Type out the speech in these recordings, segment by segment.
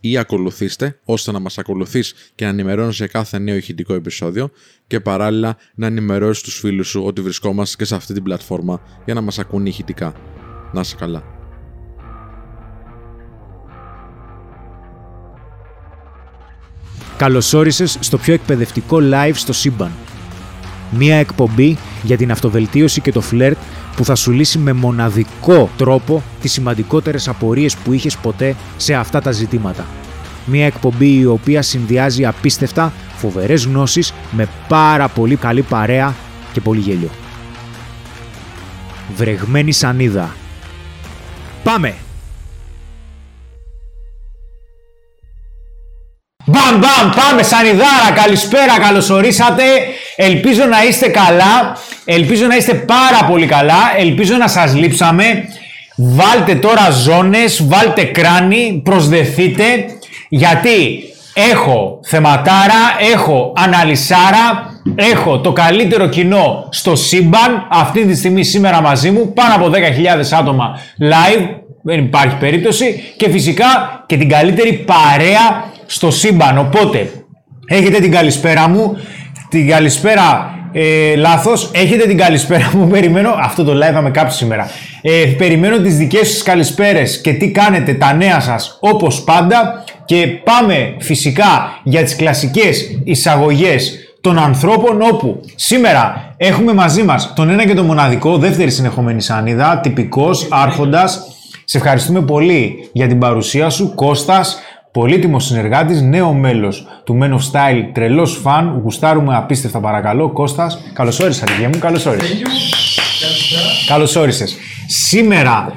ή ακολουθήστε, ώστε να μας ακολουθείς και να ενημερώνεις για κάθε νέο ηχητικό επεισόδιο και παράλληλα να ενημερώσεις τους φίλους σου ότι βρισκόμαστε και σε αυτή την πλατφόρμα για να μας ακούν ηχητικά. Να είσαι καλά. Καλώς όρισες στο πιο εκπαιδευτικό live στο σύμπαν. Μία εκπομπή για την αυτοβελτίωση και το φλερτ που θα σου λύσει με μοναδικό τρόπο τις σημαντικότερες απορίες που είχες ποτέ σε αυτά τα ζητήματα. Μία εκπομπή η οποία συνδυάζει απίστευτα φοβερές γνώσεις με πάρα πολύ καλή παρέα και πολύ γέλιο. Βρεγμένη σανίδα. Πάμε! Μπαμ μπαμ πάμε σανιδάρα καλησπέρα καλωσορίσατε. Ελπίζω να είστε καλά. Ελπίζω να είστε πάρα πολύ καλά. Ελπίζω να σας λείψαμε. Βάλτε τώρα ζώνες Βάλτε κράνη Προσδεθείτε Γιατί έχω θεματάρα Έχω αναλυσάρα Έχω το καλύτερο κοινό στο σύμπαν Αυτή τη στιγμή σήμερα μαζί μου Πάνω από 10.000 άτομα live δεν υπάρχει περίπτωση και φυσικά και την καλύτερη παρέα στο σύμπαν. Οπότε, έχετε την καλησπέρα μου, την καλησπέρα ε, λάθος, έχετε την καλησπέρα μου, περιμένω, αυτό το live θα με κάψει σήμερα. Ε, περιμένω τις δικές σας καλησπέρες και τι κάνετε τα νέα σας όπως πάντα και πάμε φυσικά για τις κλασικές εισαγωγές των ανθρώπων όπου σήμερα έχουμε μαζί μας τον ένα και τον μοναδικό, δεύτερη συνεχόμενη σανίδα, τυπικός, άρχοντας. Σε ευχαριστούμε πολύ για την παρουσία σου, Κώστας, Πολύτιμος συνεργάτης, νέο μέλος του Men of Style, τρελός φαν. Γουστάρουμε απίστευτα παρακαλώ. Κώστας, καλώ όρισε, αργία μου, καλώ όρισε. Καλώ όρισε. Σήμερα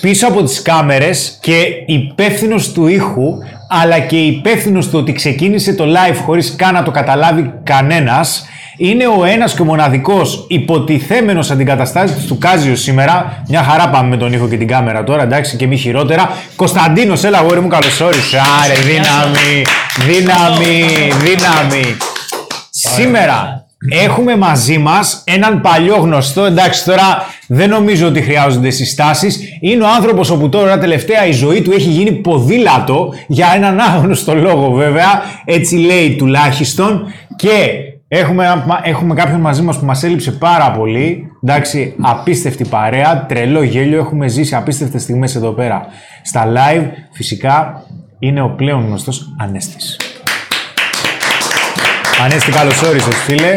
πίσω από τις κάμερες και υπεύθυνος του ήχου αλλά και υπεύθυνος του ότι ξεκίνησε το live χωρίς καν να το καταλάβει κανένας είναι ο ένας και ο μοναδικός υποτιθέμενος αντικαταστάτης του Κάζιο σήμερα. Μια χαρά πάμε με τον ήχο και την κάμερα τώρα, εντάξει και μη χειρότερα. Κωνσταντίνος, έλα γόρι μου, καλώς όρισες. Άρε, δύναμη, δύναμη, δύναμη. Σήμερα Έχουμε μαζί μας έναν παλιό γνωστό, εντάξει τώρα δεν νομίζω ότι χρειάζονται συστάσεις. Είναι ο άνθρωπος όπου τώρα τελευταία η ζωή του έχει γίνει ποδήλατο για έναν άγνωστο λόγο βέβαια, έτσι λέει τουλάχιστον. Και Έχουμε, έχουμε κάποιον μαζί μας που μας έλειψε πάρα πολύ. Εντάξει, απίστευτη παρέα, τρελό γέλιο. Έχουμε ζήσει απίστευτες στιγμές εδώ πέρα. Στα live, φυσικά, είναι ο πλέον γνωστός Ανέστης. Ανέστη, καλώς όρισες, φίλε.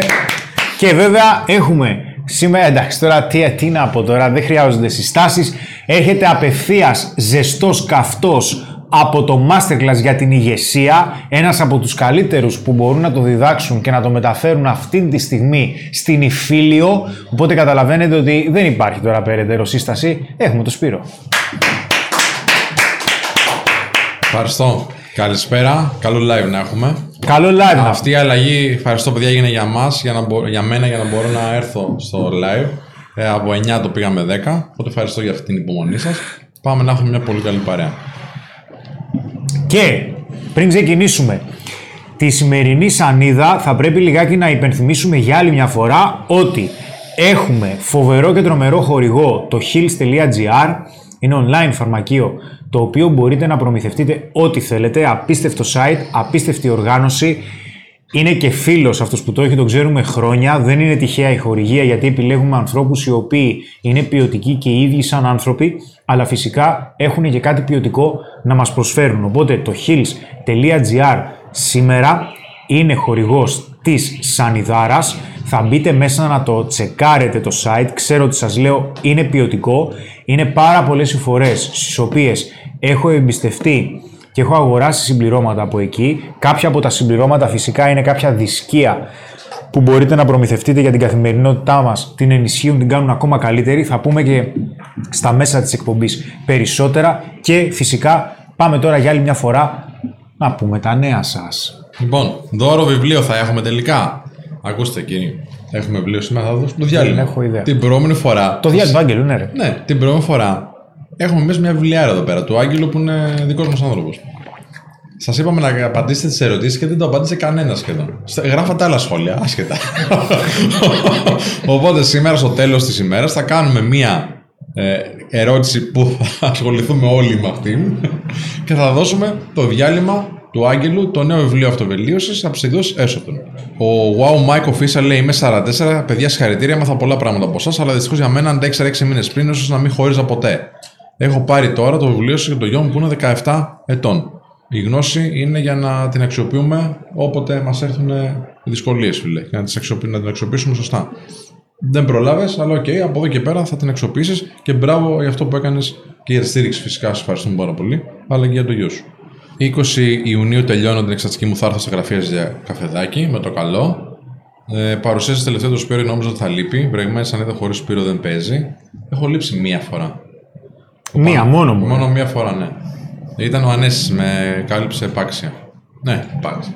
Και βέβαια έχουμε σήμερα, εντάξει, τώρα τι, τι να πω τώρα, δεν χρειάζονται συστάσεις. Έρχεται απευθείας ζεστός καυτός από το Masterclass για την ηγεσία, ένας από τους καλύτερους που μπορούν να το διδάξουν και να το μεταφέρουν αυτή τη στιγμή στην Ιφίλιο, οπότε καταλαβαίνετε ότι δεν υπάρχει τώρα περαιτέρω σύσταση, έχουμε το Σπύρο. Ευχαριστώ. Καλησπέρα. Καλό live να έχουμε. Καλό live. Αυτή η αλλαγή, ευχαριστώ παιδιά, έγινε για μας, για, να για μένα, για να μπορώ να έρθω στο live. Ε, από 9 το πήγαμε 10, οπότε ευχαριστώ για αυτή την υπομονή σας. Πάμε να έχουμε μια πολύ καλή παρέα. Και πριν ξεκινήσουμε τη σημερινή σανίδα θα πρέπει λιγάκι να υπενθυμίσουμε για άλλη μια φορά ότι έχουμε φοβερό και τρομερό χορηγό το hills.gr είναι online φαρμακείο το οποίο μπορείτε να προμηθευτείτε ό,τι θέλετε, απίστευτο site, απίστευτη οργάνωση. Είναι και φίλος αυτός που το έχει, τον ξέρουμε χρόνια. Δεν είναι τυχαία η χορηγία γιατί επιλέγουμε ανθρώπους οι οποίοι είναι ποιοτικοί και οι ίδιοι σαν άνθρωποι, αλλά φυσικά έχουν και κάτι ποιοτικό να μας προσφέρουν. Οπότε το hills.gr σήμερα είναι χορηγός της Σανιδάρας. Θα μπείτε μέσα να το τσεκάρετε το site. Ξέρω ότι σας λέω είναι ποιοτικό. Είναι πάρα πολλές οι φορές στις οποίες έχω εμπιστευτεί και έχω αγοράσει συμπληρώματα από εκεί. Κάποια από τα συμπληρώματα φυσικά είναι κάποια δισκία που μπορείτε να προμηθευτείτε για την καθημερινότητά μας, την ενισχύουν, την κάνουν ακόμα καλύτερη. Θα πούμε και στα μέσα της εκπομπής περισσότερα και φυσικά πάμε τώρα για άλλη μια φορά να πούμε τα νέα σας. Λοιπόν, δώρο βιβλίο θα έχουμε τελικά. Ακούστε κύριε. Έχουμε βιβλίο σήμερα, θα δώσουμε το διάλειμμα. Δεν έχω ιδέα. Την προηγούμενη φορά. Το διάλειμμα του Άγγελου, ναι, ρε. Ναι, την προηγούμενη φορά έχουμε μέσα μια βιβλιάρα εδώ πέρα του Άγγελου που είναι δικός μας άνθρωπος. Σας είπαμε να απαντήσετε τις ερωτήσεις και δεν το απάντησε κανένας σχεδόν. Στα- Γράφατε άλλα σχόλια, άσχετα. Οπότε σήμερα στο τέλος της ημέρας θα κάνουμε μία ε, ερώτηση που θα ασχοληθούμε όλοι με αυτήν και θα δώσουμε το διάλειμμα του Άγγελου, το νέο βιβλίο αυτοβελίωση από τις εκδόσει Έσωτον. Ο Wow Mike Official λέει: Είμαι 44, παιδιά, συγχαρητήρια. Έμαθα πολλά πράγματα από εσάς, αλλά δυστυχώς για μένα αν τα ήξερα 6 μήνες πριν, ίσως να μην χώριζα ποτέ. Έχω πάρει τώρα το βιβλίο σου για το γιο μου που είναι 17 ετών. Η γνώση είναι για να την αξιοποιούμε όποτε μας έρθουν δυσκολίες, φίλε. Και να, τις αξιοποιη- να την αξιοποιήσουμε σωστά. Δεν πρόλαβες, αλλά οκ, από εδώ και πέρα θα την αξιοποιήσεις και μπράβο για αυτό που έκανες και για τη στήριξη φυσικά. Σε ευχαριστούμε πάρα πολύ, αλλά και για το γιο σου. 20 Ιουνίου τελειώνω την εξατική μου, θα έρθω στα γραφεία για καφεδάκι με το καλό. Ε, παρουσίασε τελευταίο το Σπύρο, νόμιζα ότι θα λείπει. Βρεγμένη αν είδα χωρίς Σπύρο δεν παίζει. Έχω λείψει μία φορά. Μία μόνο μου. Μόνο μία φορά, ναι. Ήταν ο Ανέσης, με κάλυψε επάξια. Ναι, επάξια.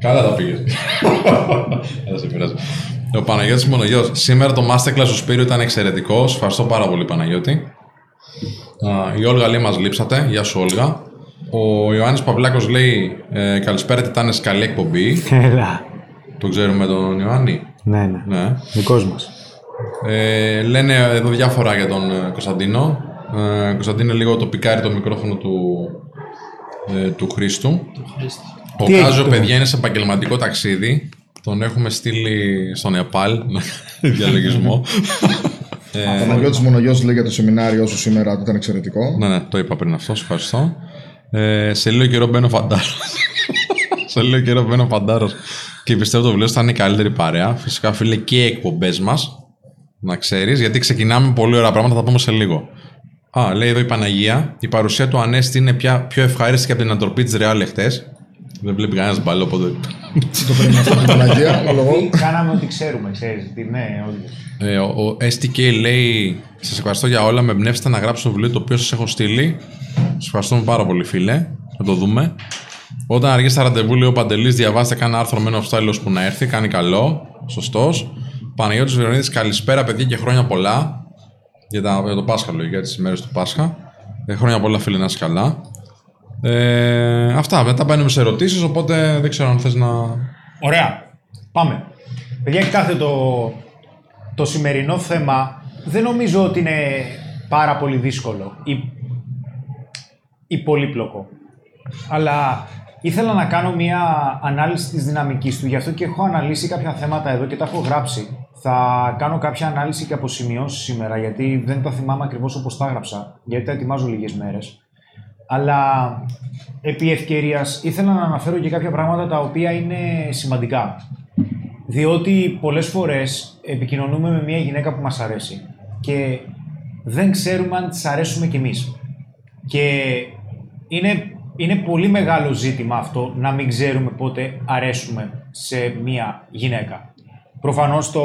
Καλά τα πήγες. Δεν σε πειράζει. Ο Παναγιώτης Μονογιός. Σήμερα το Masterclass του Σπύριου ήταν εξαιρετικό. Σας ευχαριστώ πάρα πολύ, Παναγιώτη. Α, η Όλγα λέει μας λείψατε. Γεια σου, Όλγα. Ο Ιωάννης Παυλάκος λέει ε, Καλησπέρα, Τιτάνες, καλή εκπομπή. Έλα. Το ξέρουμε τον Ιωάννη. Ναι, ναι. Ναι. Δικός μας. Ε, λένε εδώ διάφορα για τον ε, Κωνσταντίνο. Ε, Κωνσταντίνο λίγο το πικάρει το μικρόφωνο του, ε, του Χρήστου. Ο Τι έχει Κάζο, το- παιδιά, είναι σε επαγγελματικό ταξίδι. Τον έχουμε στείλει στο Νεπάλ, να κάνει διαλογισμό. Ο Παναγιώτης Μονογιός λέει για το σεμινάριο σου σήμερα ότι ήταν εξαιρετικό. ναι, ναι, το είπα πριν αυτό, σε ευχαριστώ. Ε, σε λίγο καιρό μπαίνω φαντάρος. σε λίγο καιρό μπαίνω φαντάρος. Και πιστεύω το βιβλίο θα είναι η καλύτερη παρέα. Φυσικά, φίλε, και οι εκπομπές μας. Να ξέρεις, γιατί ξεκινάμε πολύ ωραία πράγματα, θα πούμε σε λίγο. Α, λέει εδώ η Παναγία. Η παρουσία του Ανέστη είναι πια πιο ευχάριστη και από την ανατροπή της Ρεάλ εχθές. Δεν βλέπει κανένας μπαλό, οπότε. το παίρνει αυτό την Παναγία, ομολογώ. Κάναμε ό,τι ξέρουμε, ξέρεις. Τι, ναι, όλοι. Ε, ο, ο STK λέει: Σας ευχαριστώ για όλα. Με εμπνεύσετε να γράψω το βιβλίο το οποίο σας έχω στείλει. Σας ευχαριστούμε πάρα πολύ, φίλε. Θα το δούμε. Όταν αργείς στα ραντεβού, λέει ο Παντελής, διαβάστε κάνα άρθρο με ένα φτάλιλο που να έρθει. Κάνει καλό. Σωστός. Παναγιώτης Βερονίδης, καλησπέρα, παιδιά, και χρόνια πολλά. Για, τα, για το Πάσχα, λογικά, για τις μέρε του Πάσχα. Ε, χρόνια πολλά, φίλε, να είσαι καλά. Ε, αυτά. Μετά μπαίνουμε σε ερωτήσεις, οπότε δεν ξέρω αν θες να. Ωραία. Πάμε. Παιδιά, κοιτάξτε το, το σημερινό θέμα δεν νομίζω ότι είναι πάρα πολύ δύσκολο ή, ή πολύπλοκο. Αλλά ήθελα να κάνω μια ανάλυση της δυναμικής του, γι' αυτό και έχω αναλύσει κάποια θέματα εδώ και τα έχω γράψει. Θα κάνω κάποια ανάλυση και αποσημειώσεις σήμερα, γιατί δεν τα θυμάμαι ακριβώς όπως τα έγραψα, γιατί τα ετοιμάζω λίγες μέρες. Αλλά επί ευκαιρίας ήθελα να αναφέρω και κάποια πράγματα τα οποία είναι σημαντικά. Διότι πολλές φορές επικοινωνούμε με μια γυναίκα που μας αρέσει και δεν ξέρουμε αν της αρέσουμε κι εμείς. Και είναι, είναι πολύ μεγάλο ζήτημα αυτό να μην ξέρουμε πότε αρέσουμε σε μια γυναίκα. Προφανώς το,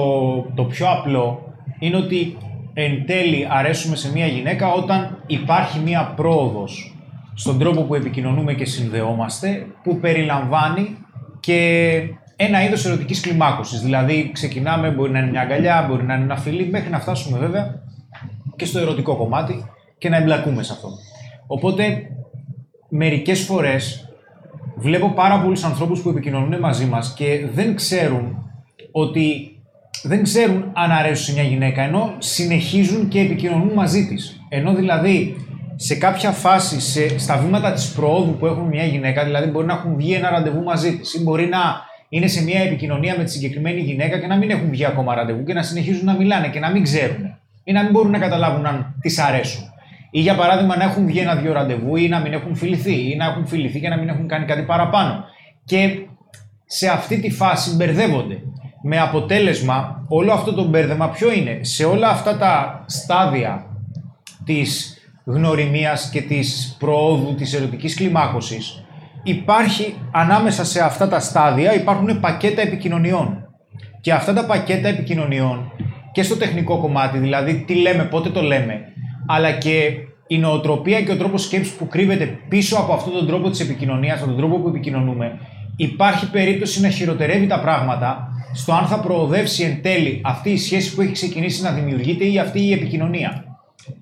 το πιο απλό είναι ότι εν τέλει αρέσουμε σε μια γυναίκα όταν υπάρχει μια πρόοδος στον τρόπο που επικοινωνούμε και συνδεόμαστε που περιλαμβάνει και ένα είδος ερωτικής κλιμάκωσης. Δηλαδή ξεκινάμε, μπορεί να είναι μια αγκαλιά, μπορεί να είναι ένα φιλί, μέχρι να φτάσουμε βέβαια και στο ερωτικό κομμάτι και να εμπλακούμε σε αυτό. Οπότε μερικές φορές βλέπω πάρα πολλούς ανθρώπους που επικοινωνούν μαζί μας και δεν ξέρουν ότι δεν ξέρουν αν αρέσουν σε μια γυναίκα, ενώ συνεχίζουν και επικοινωνούν μαζί της. Ενώ δηλαδή σε κάποια φάση, σε, στα βήματα της προόδου που έχουν μια γυναίκα, δηλαδή μπορεί να έχουν βγει ένα ραντεβού μαζί της ή μπορεί να είναι σε μια επικοινωνία με τη συγκεκριμένη γυναίκα και να μην έχουν βγει ακόμα ραντεβού και να συνεχίζουν να μιλάνε και να μην ξέρουν ή να μην μπορούν να καταλάβουν αν της αρέσουν. Ή για παράδειγμα να έχουν βγει ένα-δύο ραντεβού ή να μην έχουν φιληθεί ή να έχουν φιληθεί και να μην έχουν κάνει κάτι παραπάνω. Και σε αυτή τη φάση μπερδεύονται. Με αποτέλεσμα όλο αυτό το μπέρδεμα ποιο είναι; Σε όλα αυτά τα στάδια της γνωριμίας και της προόδου της ερωτικής κλιμάκωσης υπάρχει ανάμεσα σε αυτά τα στάδια υπάρχουν πακέτα επικοινωνιών. Και αυτά τα πακέτα επικοινωνιών και στο τεχνικό κομμάτι, δηλαδή τι λέμε, πότε το λέμε, αλλά και η νοοτροπία και ο τρόπος σκέψης που κρύβεται πίσω από αυτόν τον τρόπο της επικοινωνίας, από τον τρόπο που επικοινωνούμε, υπάρχει περίπτωση να χειροτερεύει τα πράγματα στο αν θα προοδεύσει εν τέλει αυτή η σχέση που έχει ξεκινήσει να δημιουργείται ή αυτή η επικοινωνία.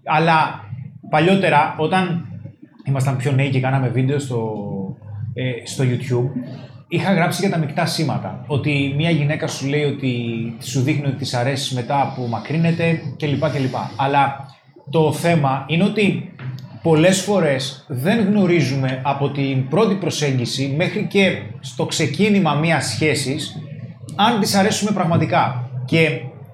Αλλά παλιότερα, όταν ήμασταν πιο νέοι και κάναμε βίντεο στο, ε, στο YouTube, είχα γράψει για τα μεικτά σήματα. Ότι μια γυναίκα σου λέει ότι σου δείχνει ότι της αρέσει μετά που μακρύνεται κλπ. κλπ. Αλλά το θέμα είναι ότι πολλές φορές δεν γνωρίζουμε από την πρώτη προσέγγιση μέχρι και στο ξεκίνημα μιας σχέσης αν της αρέσουμε πραγματικά. Και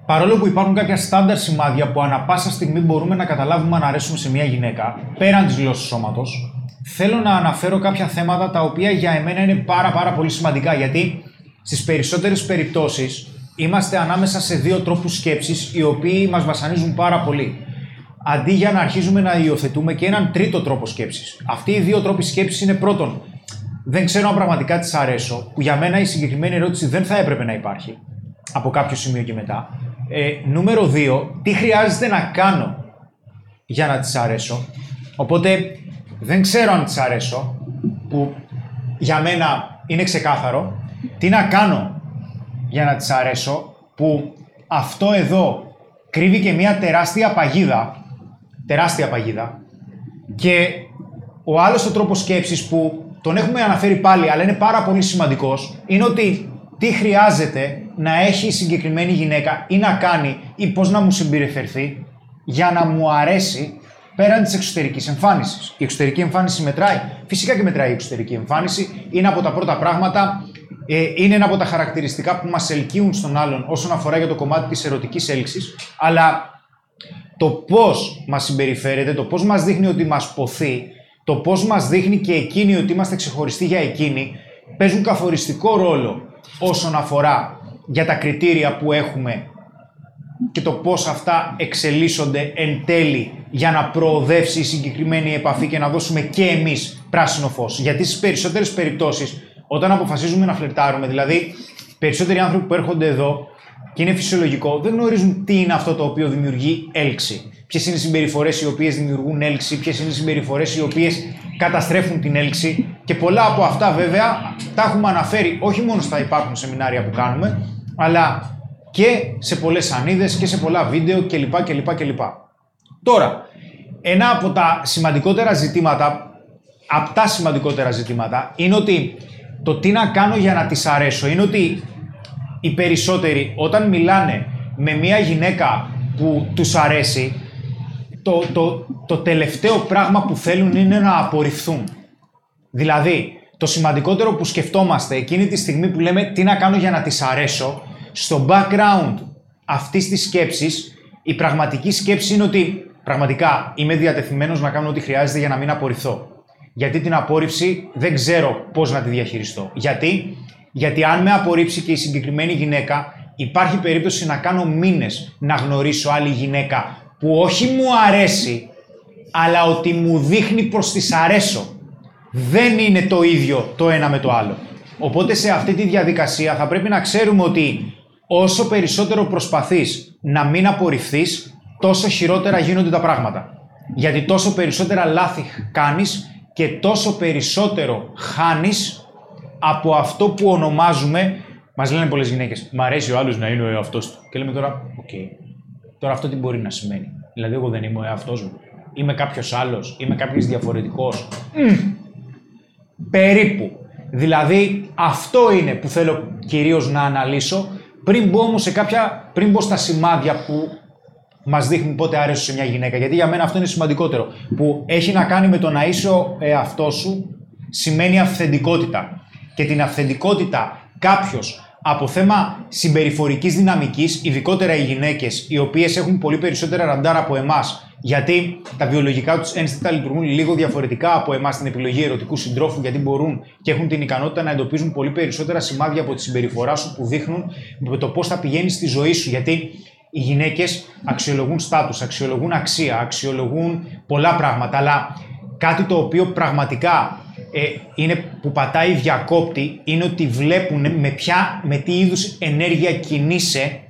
παρόλο που υπάρχουν κάποια στάνταρ σημάδια που ανα πάσα στιγμή μπορούμε να καταλάβουμε αν αρέσουμε σε μια γυναίκα, πέραν της γλώσσας σώματος, θέλω να αναφέρω κάποια θέματα τα οποία για εμένα είναι πάρα πάρα πολύ σημαντικά γιατί στις περισσότερες περιπτώσεις είμαστε ανάμεσα σε δύο τρόπους σκέψης οι οποίοι μας βασανίζουν πάρα πολύ αντί για να αρχίζουμε να υιοθετούμε και έναν τρίτο τρόπο σκέψης. Αυτοί οι δύο τρόποι σκέψης είναι πρώτον, δεν ξέρω αν πραγματικά της αρέσω, που για μένα η συγκεκριμένη ερώτηση δεν θα έπρεπε να υπάρχει από κάποιο σημείο και μετά. Ε, νούμερο δύο, τι χρειάζεται να κάνω για να της αρέσω; Οπότε δεν ξέρω αν της αρέσω, που για μένα είναι ξεκάθαρο. Τι να κάνω για να της αρέσω, που αυτό εδώ κρύβει και μια τεράστια παγίδα τεράστια παγίδα. Και ο άλλος ο τρόπος σκέψης που τον έχουμε αναφέρει πάλι, αλλά είναι πάρα πολύ σημαντικός, είναι ότι τι χρειάζεται να έχει η συγκεκριμένη γυναίκα ή να κάνει ή πώς να μου συμπεριφερθεί για να μου αρέσει πέραν της εξωτερικής εμφάνισης. Η εξωτερική εμφάνιση μετράει. Φυσικά και μετράει η εξωτερική εμφάνιση. Είναι από τα πρώτα πράγματα, ε, είναι ένα από τα χαρακτηριστικά που μας ελκύουν στον άλλον όσον αφορά για το κομμάτι της ερωτικής έλξης, αλλά το πώς μας συμπεριφέρεται, το πώς μας δείχνει ότι μας ποθεί, το πώς μας δείχνει και εκείνη ότι είμαστε ξεχωριστοί για εκείνη, παίζουν καθοριστικό ρόλο όσον αφορά για τα κριτήρια που έχουμε και το πώς αυτά εξελίσσονται εν τέλει για να προοδεύσει η συγκεκριμένη επαφή και να δώσουμε και εμείς πράσινο φως. Γιατί στις περισσότερες περιπτώσεις, όταν αποφασίζουμε να φλερτάρουμε, δηλαδή περισσότεροι άνθρωποι που έρχονται εδώ και είναι φυσιολογικό, δεν γνωρίζουν τι είναι αυτό το οποίο δημιουργεί έλξη. Ποιες είναι οι συμπεριφορές οι οποίες δημιουργούν έλξη, ποιες είναι οι συμπεριφορές οι οποίες καταστρέφουν την έλξη. Και πολλά από αυτά βέβαια τα έχουμε αναφέρει όχι μόνο στα υπάρχουν σεμινάρια που κάνουμε, αλλά και σε πολλές ανίδες και σε πολλά βίντεο κλπ. κλπ, κλπ. Τώρα, ένα από τα σημαντικότερα ζητήματα, από τα σημαντικότερα ζητήματα, είναι ότι το τι να κάνω για να τις αρέσω, είναι ότι οι περισσότεροι όταν μιλάνε με μια γυναίκα που τους αρέσει, το, το, το τελευταίο πράγμα που θέλουν είναι να απορριφθούν. Δηλαδή, το σημαντικότερο που σκεφτόμαστε εκείνη τη στιγμή που λέμε τι να κάνω για να τις αρέσω, στο background αυτής της σκέψης, η πραγματική σκέψη είναι ότι πραγματικά είμαι διατεθειμένος να κάνω ό,τι χρειάζεται για να μην απορριφθώ. Γιατί την απόρριψη δεν ξέρω πώς να τη διαχειριστώ. Γιατί γιατί αν με απορρίψει και η συγκεκριμένη γυναίκα, υπάρχει περίπτωση να κάνω μήνες να γνωρίσω άλλη γυναίκα που όχι μου αρέσει, αλλά ότι μου δείχνει προς της αρέσω. Δεν είναι το ίδιο το ένα με το άλλο. Οπότε σε αυτή τη διαδικασία θα πρέπει να ξέρουμε ότι όσο περισσότερο προσπαθείς να μην απορριφθείς, τόσο χειρότερα γίνονται τα πράγματα. Γιατί τόσο περισσότερα λάθη κάνεις και τόσο περισσότερο χάνεις από αυτό που ονομάζουμε. Μας λένε πολλές γυναίκες, Μ' αρέσει ο άλλος να είναι ο εαυτός του. Και λέμε τώρα, οκ. Τώρα αυτό τι μπορεί να σημαίνει. Δηλαδή, εγώ δεν είμαι ο εαυτός μου. Είμαι κάποιος άλλος. Είμαι κάποιος διαφορετικός. Περίπου. Δηλαδή, αυτό είναι που θέλω κυρίως να αναλύσω. Πριν μπω όμως σε κάποια. πριν μπω στα σημάδια που μας δείχνουν πότε αρέσει σε μια γυναίκα. Γιατί για μένα αυτό είναι σημαντικότερο. Που έχει να κάνει με το να είσαι ο εαυτός σου σημαίνει αυθεντικότητα και την αυθεντικότητα κάποιος από θέμα συμπεριφορικής δυναμικής, ειδικότερα οι γυναίκες, οι οποίες έχουν πολύ περισσότερα ραντάρα από εμάς, γιατί τα βιολογικά τους ένστικτα λειτουργούν λίγο διαφορετικά από εμάς στην επιλογή ερωτικού συντρόφου, γιατί μπορούν και έχουν την ικανότητα να εντοπίζουν πολύ περισσότερα σημάδια από τη συμπεριφορά σου που δείχνουν το πώς θα πηγαίνεις στη ζωή σου. Γιατί οι γυναίκες αξιολογούν στάτους, αξιολογούν αξία, αξιολογούν πολλά πράγματα, αλλά κάτι το οποίο πραγματικά ε, είναι που πατάει διακόπτη είναι ότι βλέπουν με, ποια, με τι είδους ενέργεια κινείσαι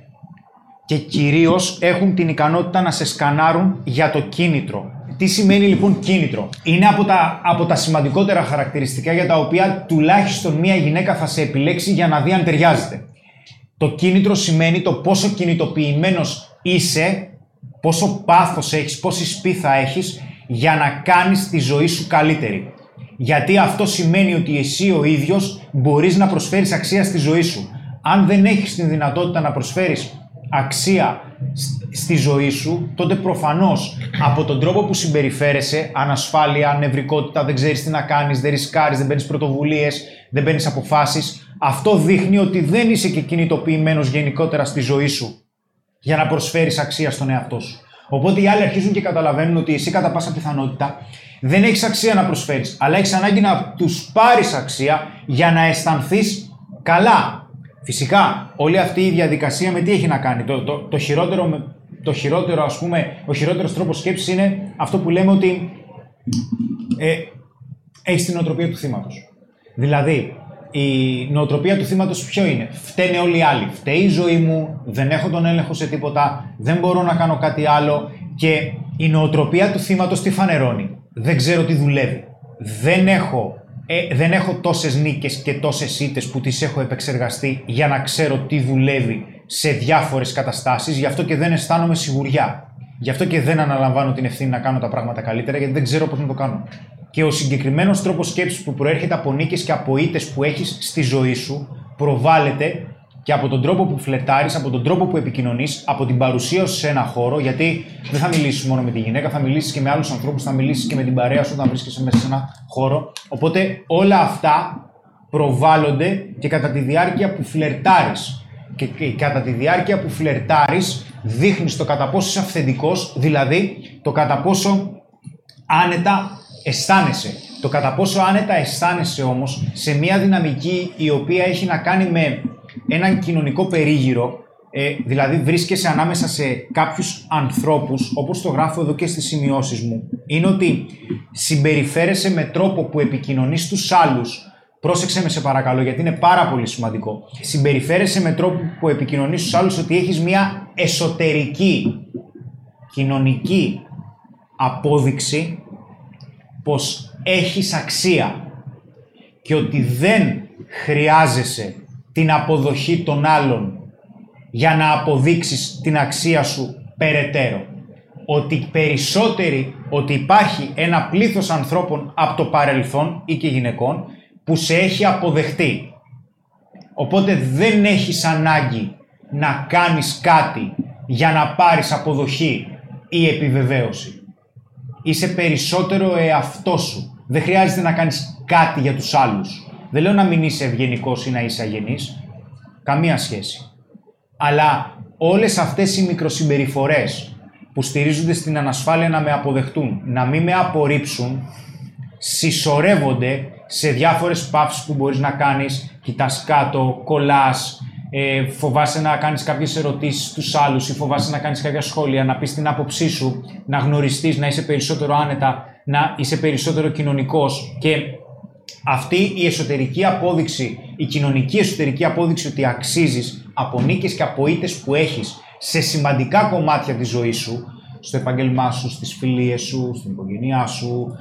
και κυρίως έχουν την ικανότητα να σε σκανάρουν για το κίνητρο. Τι σημαίνει λοιπόν κίνητρο; Είναι από τα, από τα σημαντικότερα χαρακτηριστικά για τα οποία τουλάχιστον μία γυναίκα θα σε επιλέξει για να δει αν ταιριάζεται. Το κίνητρο σημαίνει το πόσο κινητοποιημένος είσαι, πόσο πάθος έχεις, πόση σπίθα έχεις για να κάνεις τη ζωή σου καλύτερη. Γιατί αυτό σημαίνει ότι εσύ ο ίδιος μπορείς να προσφέρεις αξία στη ζωή σου. Αν δεν έχεις την δυνατότητα να προσφέρεις αξία στη ζωή σου, τότε προφανώς από τον τρόπο που συμπεριφέρεσαι, ανασφάλεια, νευρικότητα, δεν ξέρεις τι να κάνεις, δεν ρισκάρεις, δεν παίρνεις πρωτοβουλίες, δεν παίρνεις αποφάσεις, αυτό δείχνει ότι δεν είσαι και κινητοποιημένος γενικότερα στη ζωή σου για να προσφέρεις αξία στον εαυτό σου. Οπότε οι άλλοι αρχίζουν και καταλαβαίνουν ότι εσύ κατά πάσα πιθανότητα δεν έχεις αξία να προσφέρεις, αλλά έχεις ανάγκη να τους πάρεις αξία για να αισθανθείς καλά. Φυσικά, όλη αυτή η διαδικασία με τι έχει να κάνει; Το, το, το χειρότερο, το χειρότερο ας πούμε, ο χειρότερος τρόπος σκέψης είναι αυτό που λέμε ότι ε, έχεις την οτροπία του θύματος. Δηλαδή, η νοοτροπία του θύματος ποιο είναι; Φταίνε όλοι οι άλλοι. Φταίει η ζωή μου, δεν έχω τον έλεγχο σε τίποτα, δεν μπορώ να κάνω κάτι άλλο. Και η νοοτροπία του θύματος τι φανερώνει. Δεν ξέρω τι δουλεύει. Δεν έχω, ε, δεν έχω τόσες νίκες και τόσες ήττες που τις έχω επεξεργαστεί για να ξέρω τι δουλεύει σε διάφορες καταστάσεις, γι' αυτό και δεν αισθάνομαι σιγουριά. Γι' αυτό και δεν αναλαμβάνω την ευθύνη να κάνω τα πράγματα καλύτερα, γιατί δεν ξέρω πώς να το κάνω και ο συγκεκριμένος τρόπος σκέψης που προέρχεται από νίκες και από ήττες που έχεις στη ζωή σου προβάλλεται και από τον τρόπο που φλετάρει, από τον τρόπο που επικοινωνείς, από την παρουσία σου σε ένα χώρο. Γιατί δεν θα μιλήσεις μόνο με τη γυναίκα, θα μιλήσεις και με άλλους ανθρώπους, θα μιλήσεις και με την παρέα σου όταν βρίσκεσαι μέσα σε ένα χώρο. Οπότε όλα αυτά προβάλλονται και κατά τη διάρκεια που φλερτάρεις. Και, και κατά τη διάρκεια που φλερτάρεις, δείχνεις το κατά πόσος είσαι αυθεντικός, δηλαδή το κατά πόσο άνετα αισθάνεσαι. Το κατά πόσο άνετα αισθάνεσαι όμως σε μια δυναμική η οποία έχει να κάνει με έναν κοινωνικό περίγυρο, ε, δηλαδή βρίσκεσαι ανάμεσα σε κάποιους ανθρώπους, όπως το γράφω εδώ και στις σημειώσεις μου, είναι ότι συμπεριφέρεσαι με τρόπο που επικοινωνείς στους άλλους Πρόσεξε με σε παρακαλώ γιατί είναι πάρα πολύ σημαντικό. Συμπεριφέρεσαι με τρόπο που επικοινωνείς στους άλλους ότι έχεις μια εσωτερική κοινωνική απόδειξη πως έχεις αξία και ότι δεν χρειάζεσαι την αποδοχή των άλλων για να αποδείξεις την αξία σου περαιτέρω. Ότι περισσότεροι, ότι υπάρχει ένα πλήθος ανθρώπων από το παρελθόν ή και γυναικών που σε έχει αποδεχτεί. Οπότε δεν έχεις ανάγκη να κάνεις κάτι για να πάρεις αποδοχή ή επιβεβαίωση είσαι περισσότερο εαυτό σου. Δεν χρειάζεται να κάνεις κάτι για τους άλλους. Δεν λέω να μην είσαι ευγενικός ή να είσαι αγενής. Καμία σχέση. Αλλά όλες αυτές οι μικροσυμπεριφορές που στηρίζονται στην ανασφάλεια να με αποδεχτούν, να μην με απορρίψουν, συσσωρεύονται σε διάφορες παύσεις που μπορείς να κάνεις, κοιτάς κάτω, κολλάς, ε, φοβάσαι να κάνεις κάποιες ερωτήσεις στους άλλους ή φοβάσαι να κάνεις κάποια σχόλια, να πεις την άποψή σου, να γνωριστείς, να είσαι περισσότερο άνετα, να είσαι περισσότερο κοινωνικός και αυτή η εσωτερική απόδειξη, η κοινωνική εσωτερική απόδειξη ότι αξίζεις από νίκες και από ήττες που έχεις σε σημαντικά κομμάτια της ζωής σου, στο επάγγελμά σου, στις φιλίες σου, στην οικογένειά σου,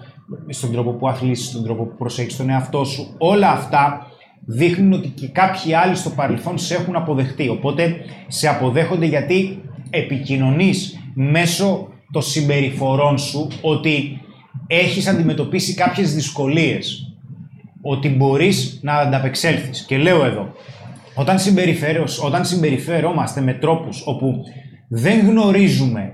στον τρόπο που αθλήσεις, στον τρόπο που προσέχεις τον εαυτό σου, όλα αυτά δείχνουν ότι και κάποιοι άλλοι στο παρελθόν σε έχουν αποδεχτεί. Οπότε σε αποδέχονται γιατί επικοινωνείς μέσω των συμπεριφορών σου ότι έχεις αντιμετωπίσει κάποιες δυσκολίες. Ότι μπορείς να ανταπεξέλθεις. Και λέω εδώ, όταν, όταν συμπεριφερόμαστε με τρόπους όπου δεν γνωρίζουμε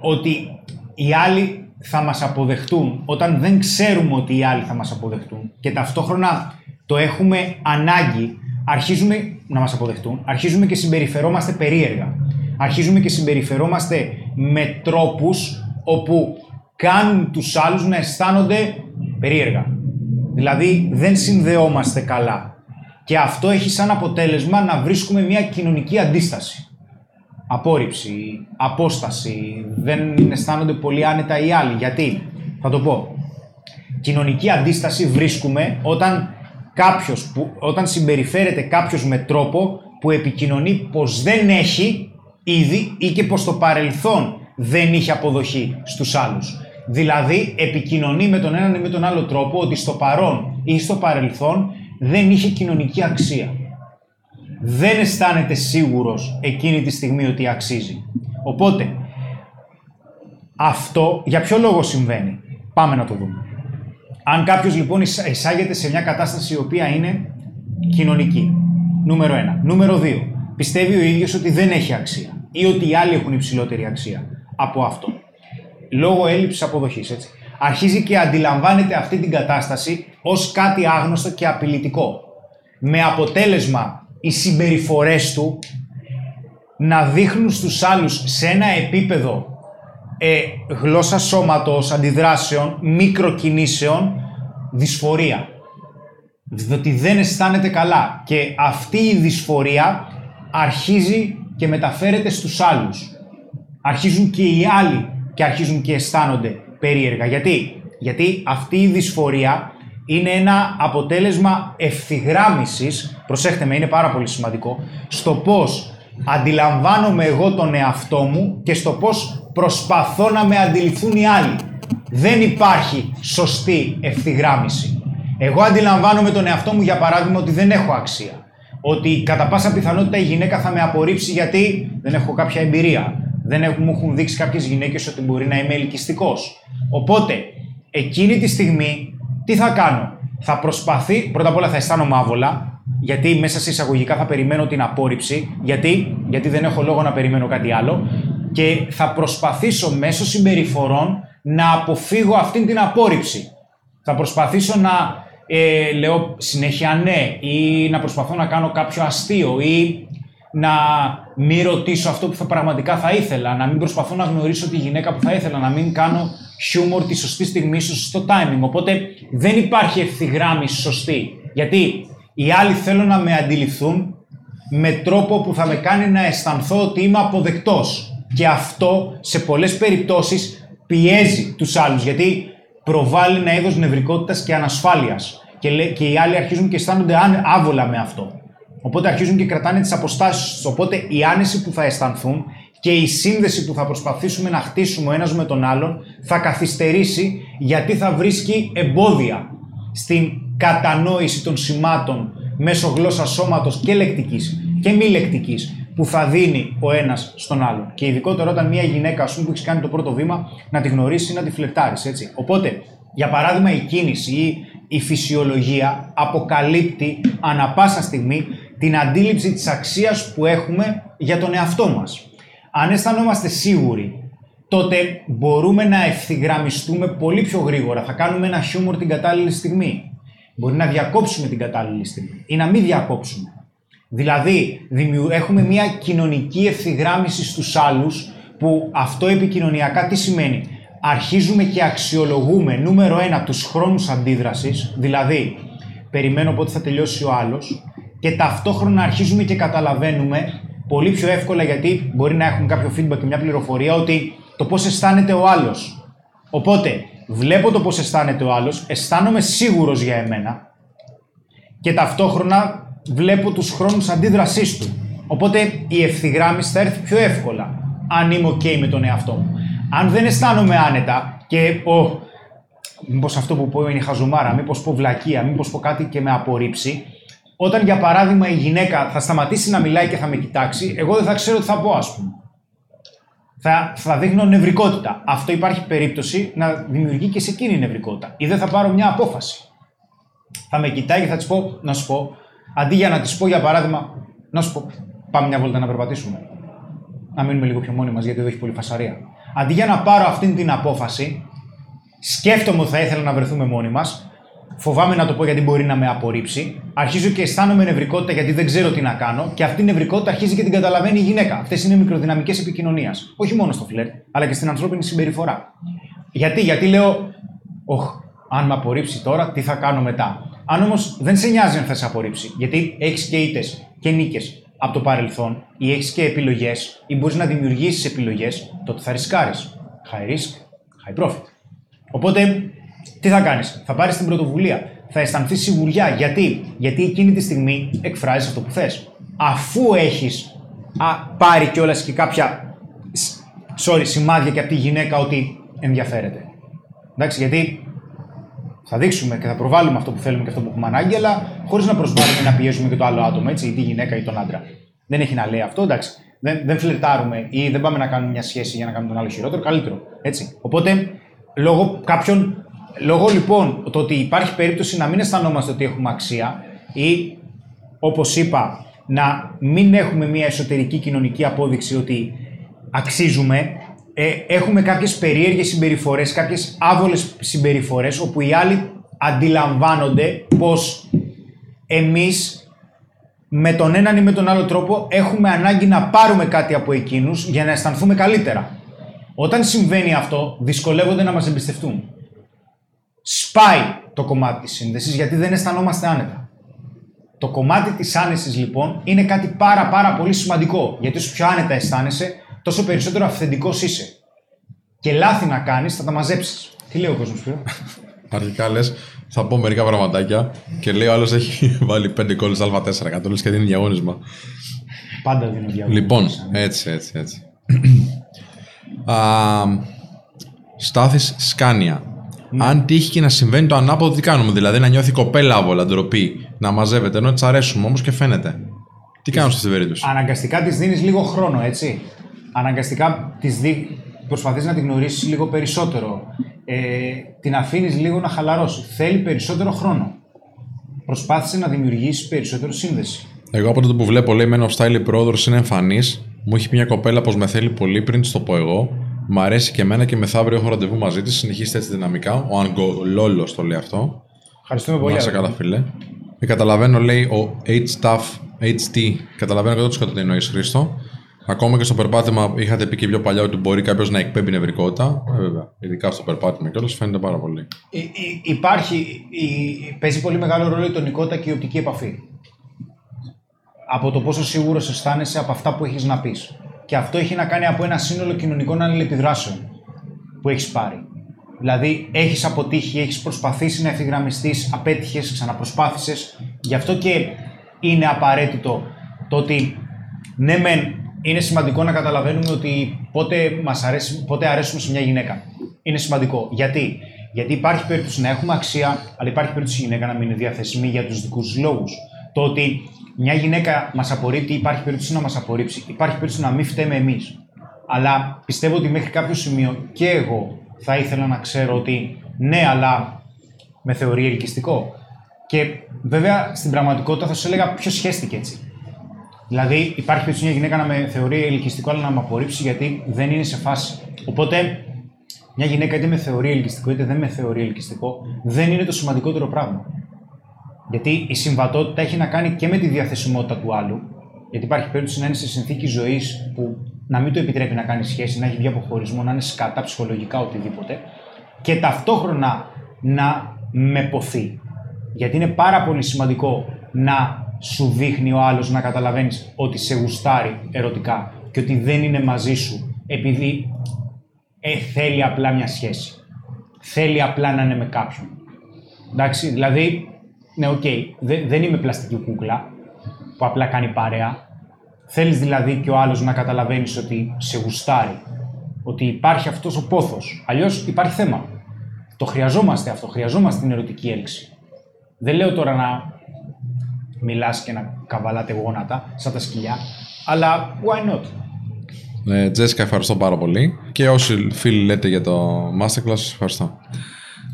ότι οι άλλοι θα μας αποδεχτούν, όταν δεν ξέρουμε ότι οι άλλοι θα μας αποδεχτούν και ταυτόχρονα το έχουμε ανάγκη, αρχίζουμε να μας αποδεχτούν, αρχίζουμε και συμπεριφερόμαστε περίεργα. Αρχίζουμε και συμπεριφερόμαστε με τρόπους όπου κάνουν τους άλλους να αισθάνονται περίεργα. Δηλαδή δεν συνδεόμαστε καλά. Και αυτό έχει σαν αποτέλεσμα να βρίσκουμε μια κοινωνική αντίσταση. Απόρριψη, απόσταση, δεν αισθάνονται πολύ άνετα οι άλλοι. Γιατί, θα το πω, κοινωνική αντίσταση βρίσκουμε όταν κάποιος που, όταν συμπεριφέρεται κάποιος με τρόπο που επικοινωνεί πως δεν έχει ήδη ή και πως στο παρελθόν δεν είχε αποδοχή στους άλλους. Δηλαδή επικοινωνεί με τον έναν ή με τον άλλο τρόπο ότι στο παρόν ή στο παρελθόν δεν είχε κοινωνική αξία. Δεν αισθάνεται σίγουρος εκείνη τη στιγμή ότι αξίζει. Οπότε, αυτό για ποιο λόγο συμβαίνει; Πάμε να το δούμε. Αν κάποιος λοιπόν εισάγεται σε μια κατάσταση η οποία είναι κοινωνική. Νούμερο ένα. Νούμερο δύο. Πιστεύει ο ίδιος ότι δεν έχει αξία ή ότι οι άλλοι έχουν υψηλότερη αξία από αυτό. Λόγω έλλειψης αποδοχής, έτσι. Αρχίζει και αντιλαμβάνεται αυτή την κατάσταση ως κάτι άγνωστο και απειλητικό. Με αποτέλεσμα οι συμπεριφορές του να δείχνουν στους άλλους σε ένα επίπεδο ε, γλώσσα σώματος, αντιδράσεων, μικροκινήσεων, δυσφορία. Διότι δεν αισθάνεται καλά. Και αυτή η δυσφορία αρχίζει και μεταφέρεται στους άλλους. Αρχίζουν και οι άλλοι και αρχίζουν και αισθάνονται περίεργα. Γιατί, Γιατί αυτή η δυσφορία είναι ένα αποτέλεσμα ευθυγράμμισης, προσέχτε με, είναι πάρα πολύ σημαντικό, στο πώς αντιλαμβάνομαι εγώ τον εαυτό μου και στο πώς προσπαθώ να με αντιληφθούν οι άλλοι. Δεν υπάρχει σωστή ευθυγράμμιση. Εγώ αντιλαμβάνομαι τον εαυτό μου για παράδειγμα ότι δεν έχω αξία. Ότι κατά πάσα πιθανότητα η γυναίκα θα με απορρίψει γιατί δεν έχω κάποια εμπειρία. Δεν έχουν, μου έχουν δείξει κάποιες γυναίκες ότι μπορεί να είμαι ελκυστικός. Οπότε, εκείνη τη στιγμή, τι θα κάνω; Θα προσπαθεί, πρώτα απ' όλα θα αισθάνομαι άβολα, γιατί μέσα σε εισαγωγικά θα περιμένω την απόρριψη. Γιατί, γιατί δεν έχω λόγο να περιμένω κάτι άλλο και θα προσπαθήσω μέσω συμπεριφορών να αποφύγω αυτήν την απόρριψη. Θα προσπαθήσω να ε, λέω συνέχεια ναι ή να προσπαθώ να κάνω κάποιο αστείο ή να μην ρωτήσω αυτό που θα πραγματικά θα ήθελα, να μην προσπαθώ να γνωρίσω τη γυναίκα που θα ήθελα, να μην κάνω χιούμορ τη σωστή στιγμή, στο σωστό timing. Οπότε δεν υπάρχει ευθυγράμμιση σωστή. Γιατί οι άλλοι θέλουν να με αντιληφθούν με τρόπο που θα με κάνει να αισθανθώ ότι είμαι αποδεκτός. Και αυτό σε πολλές περιπτώσεις πιέζει τους άλλους γιατί προβάλλει ένα είδος νευρικότητας και ανασφάλειας. Και, και οι άλλοι αρχίζουν και αισθάνονται άβολα με αυτό. Οπότε αρχίζουν και κρατάνε τις αποστάσεις Οπότε η άνεση που θα αισθανθούν και η σύνδεση που θα προσπαθήσουμε να χτίσουμε ο ένας με τον άλλον θα καθυστερήσει γιατί θα βρίσκει εμπόδια στην κατανόηση των σημάτων μέσω γλώσσας σώματος και λεκτικής και μη λεκτικής που θα δίνει ο ένας στον άλλον. Και ειδικότερα όταν μια γυναίκα, ας πούμε, που έχεις κάνει το πρώτο βήμα, να τη γνωρίσεις ή να τη φλερτάρεις. Έτσι. Οπότε, για παράδειγμα, η κίνηση ή η φυσιολογία αποκαλύπτει ανα πάσα στιγμή την αντίληψη της αξίας που έχουμε για τον εαυτό μας. Αν αισθανόμαστε σίγουροι, τότε μπορούμε να ευθυγραμμιστούμε πολύ πιο γρήγορα. Θα κάνουμε ένα χιούμορ την κατάλληλη στιγμή. Μπορεί να διακόψουμε την κατάλληλη στιγμή ή να μην διακόψουμε. Δηλαδή, έχουμε μια κοινωνική ευθυγράμμιση στους άλλους που αυτό επικοινωνιακά τι σημαίνει; Αρχίζουμε και αξιολογούμε νούμερο ένα τους χρόνους αντίδρασης, δηλαδή περιμένω πότε θα τελειώσει ο άλλος και ταυτόχρονα αρχίζουμε και καταλαβαίνουμε πολύ πιο εύκολα γιατί μπορεί να έχουν κάποιο feedback και μια πληροφορία ότι το πώς αισθάνεται ο άλλος. Οπότε, βλέπω το πώς αισθάνεται ο άλλος, αισθάνομαι σίγουρος για εμένα και ταυτόχρονα βλέπω τους χρόνους αντίδρασής του. Οπότε η ευθυγράμμιση θα έρθει πιο εύκολα, αν είμαι ok με τον εαυτό μου. Αν δεν αισθάνομαι άνετα και ο, μήπως αυτό που πω είναι χαζουμάρα, μήπως πω βλακεία, μήπως πω κάτι και με απορρίψει, όταν για παράδειγμα η γυναίκα θα σταματήσει να μιλάει και θα με κοιτάξει, εγώ δεν θα ξέρω τι θα πω, ας πούμε. Θα, θα δείχνω νευρικότητα. Αυτό υπάρχει περίπτωση να δημιουργεί και σε εκείνη νευρικότητα. Ή δεν θα πάρω μια απόφαση. Θα με κοιτάει και θα της πω, να σου πω, Αντί για να τη πω για παράδειγμα, να σου πω, πάμε μια βόλτα να περπατήσουμε. Να μείνουμε λίγο πιο μόνοι μας γιατί εδώ έχει πολύ φασαρία. Αντί για να πάρω αυτή την απόφαση, σκέφτομαι ότι θα ήθελα να βρεθούμε μόνοι μας. Φοβάμαι να το πω γιατί μπορεί να με απορρίψει. Αρχίζω και αισθάνομαι νευρικότητα γιατί δεν ξέρω τι να κάνω. Και αυτή η νευρικότητα αρχίζει και την καταλαβαίνει η γυναίκα. Αυτές είναι μικροδυναμικές επικοινωνίας. Όχι μόνο στο φλερ, αλλά και στην ανθρώπινη συμπεριφορά. Γιατί, γιατί λέω, Οχ, αν με απορρίψει τώρα, τι θα κάνω μετά. Αν όμως δεν σε νοιάζει αν θα σε απορρίψει, γιατί έχεις και ήττες και νίκες από το παρελθόν ή έχεις και επιλογές ή μπορείς να δημιουργήσεις επιλογές, τότε θα ρισκάρεις. High risk, high profit. Οπότε, τι θα κάνεις, θα πάρεις την πρωτοβουλία, θα αισθανθείς σιγουριά. Γιατί, γιατί εκείνη τη στιγμή εκφράζεις αυτό που θες. Αφού έχεις πάρει κιόλας και κάποια sorry, σημάδια και από τη γυναίκα ότι ενδιαφέρεται. Εντάξει, γιατί θα δείξουμε και θα προβάλλουμε αυτό που θέλουμε και αυτό που έχουμε ανάγκη, αλλά χωρίς να προσβάλλουμε να πιέζουμε και το άλλο άτομο, έτσι, ή τη γυναίκα ή τον άντρα. Δεν έχει να λέει αυτό, εντάξει. Δεν, δεν φλερτάρουμε ή δεν πάμε να κάνουμε μια σχέση για να κάνουμε τον άλλο χειρότερο, καλύτερο. Έτσι. Οπότε, λόγω κάποιων. Λόγω λοιπόν το ότι υπάρχει περίπτωση να μην αισθανόμαστε ότι έχουμε αξία ή όπως είπα, να μην έχουμε μια εσωτερική κοινωνική απόδειξη ότι αξίζουμε, ε, έχουμε κάποιες περίεργες συμπεριφορές, κάποιες άβολες συμπεριφορές, όπου οι άλλοι αντιλαμβάνονται πως εμείς με τον έναν ή με τον άλλο τρόπο έχουμε ανάγκη να πάρουμε κάτι από εκείνους για να αισθανθούμε καλύτερα. Όταν συμβαίνει αυτό, δυσκολεύονται να μας εμπιστευτούν. Σπάει το κομμάτι της σύνδεσης γιατί δεν αισθανόμαστε άνετα. Το κομμάτι της άνεσης λοιπόν είναι κάτι πάρα πάρα πολύ σημαντικό γιατί όσο πιο άνετα αισθάνεσαι, τόσο περισσότερο αυθεντικός είσαι. Και λάθη να κάνεις, θα τα μαζέψεις. Τι λέει ο κόσμος πιο. Αρχικά λες, θα πω μερικά πραγματάκια και λέει ο άλλος έχει βάλει 5 κόλλε Α4 κατ' και δίνει διαγώνισμα. Πάντα δίνει διαγώνισμα. Λοιπόν, έτσι, έτσι, έτσι. Στάθης Σκάνια. Ναι. Αν τύχει και να συμβαίνει το ανάποδο, τι κάνουμε; Δηλαδή να νιώθει κοπέλα άβολα, ντροπή, να μαζεύεται, ενώ τη αρέσουμε όμως και φαίνεται. Τις κάνουμε σε αυτή την περίπτωση; Αναγκαστικά της δίνεις λίγο χρόνο, έτσι; Αναγκαστικά τις δι... προσπαθείς να την γνωρίσεις λίγο περισσότερο. Ε, την αφήνεις λίγο να χαλαρώσει. Θέλει περισσότερο χρόνο. Προσπάθησε να δημιουργήσει περισσότερο σύνδεση. Εγώ από τότε που βλέπω, λέει, μένω style η είναι εμφανή. Μου έχει πει μια κοπέλα πως με θέλει πολύ πριν τη το πω εγώ. Μ' αρέσει και εμένα και μεθαύριο έχω ραντεβού μαζί της. Συνεχίστε έτσι δυναμικά. Ο Αγκολόλο το λέει αυτό. Ευχαριστούμε πολύ. Να σε καλά, φίλε. Και καταλαβαίνω, λέει, ο H-Staff, HT. Καταλαβαίνω 100% τι εννοείς, Χρήστο. Ακόμα και στο περπάτημα είχατε πει και πιο παλιά ότι μπορεί κάποιος να εκπέμπει νευρικότητα. Ε, βέβαια. Ειδικά στο περπάτημα και όλο φαίνεται πάρα πολύ. Υ, υπάρχει, παίζει πολύ μεγάλο ρόλο η τονικότητα και η οπτική επαφή. Από το πόσο σίγουρος αισθάνεσαι από αυτά που έχεις να πεις. Και αυτό έχει να κάνει από ένα σύνολο κοινωνικών αλληλεπιδράσεων που έχεις πάρει. Δηλαδή, έχεις αποτύχει, έχεις προσπαθήσει να ευθυγραμμιστείς, απέτυχες, ξαναπροσπάθησες. Γι' αυτό και είναι απαραίτητο το ότι ναι, μεν είναι σημαντικό να καταλαβαίνουμε ότι πότε, μας αρέσει, πότε αρέσουμε σε μια γυναίκα. Είναι σημαντικό. Γιατί; Γιατί υπάρχει περίπτωση να έχουμε αξία, αλλά υπάρχει περίπτωση η γυναίκα να μην είναι διαθεσιμή για τους δικούς λόγους. Το ότι μια γυναίκα μας απορρίπτει, υπάρχει περίπτωση να μας απορρίψει, υπάρχει περίπτωση να μην φταίμε εμείς. Αλλά πιστεύω ότι μέχρι κάποιο σημείο και εγώ θα ήθελα να ξέρω ότι ναι, αλλά με θεωρεί ελκυστικό. Και βέβαια στην πραγματικότητα θα σου έλεγα ποιος σχέστηκε έτσι. Δηλαδή, υπάρχει περίπτωση μια γυναίκα να με θεωρεί ελκυστικό, αλλά να με απορρίψει γιατί δεν είναι σε φάση. Οπότε, μια γυναίκα είτε με θεωρεί ελκυστικό είτε δεν με θεωρεί ελκυστικό, δεν είναι το σημαντικότερο πράγμα. Γιατί η συμβατότητα έχει να κάνει και με τη διαθεσιμότητα του άλλου. Γιατί υπάρχει περίπτωση να είναι σε συνθήκη ζωής που να μην το επιτρέπει να κάνει σχέση, να έχει βγει από χωρισμό, να είναι σκατά ψυχολογικά οτιδήποτε. Και ταυτόχρονα να με ποθεί. Γιατί είναι πάρα πολύ σημαντικό να σου δείχνει ο άλλος να καταλαβαίνεις ότι σε γουστάρει ερωτικά και ότι δεν είναι μαζί σου επειδή ε, θέλει απλά μια σχέση. Θέλει απλά να είναι με κάποιον. Εντάξει, δηλαδή, ναι, ok, okay, δεν είμαι πλαστική κούκλα που απλά κάνει παρέα. Θέλεις δηλαδή και ο άλλος να καταλαβαίνεις ότι σε γουστάρει. Ότι υπάρχει αυτός ο πόθος. Αλλιώς υπάρχει θέμα. Το χρειαζόμαστε αυτό. Χρειαζόμαστε την ερωτική έλξη. Δεν λέω τώρα να μιλάς και να καβαλάτε γόνατα σαν τα σκυλιά. Αλλά why not; Ε, Τζέσικα, ευχαριστώ πάρα πολύ. Και όσοι φίλοι λέτε για το Masterclass, ευχαριστώ.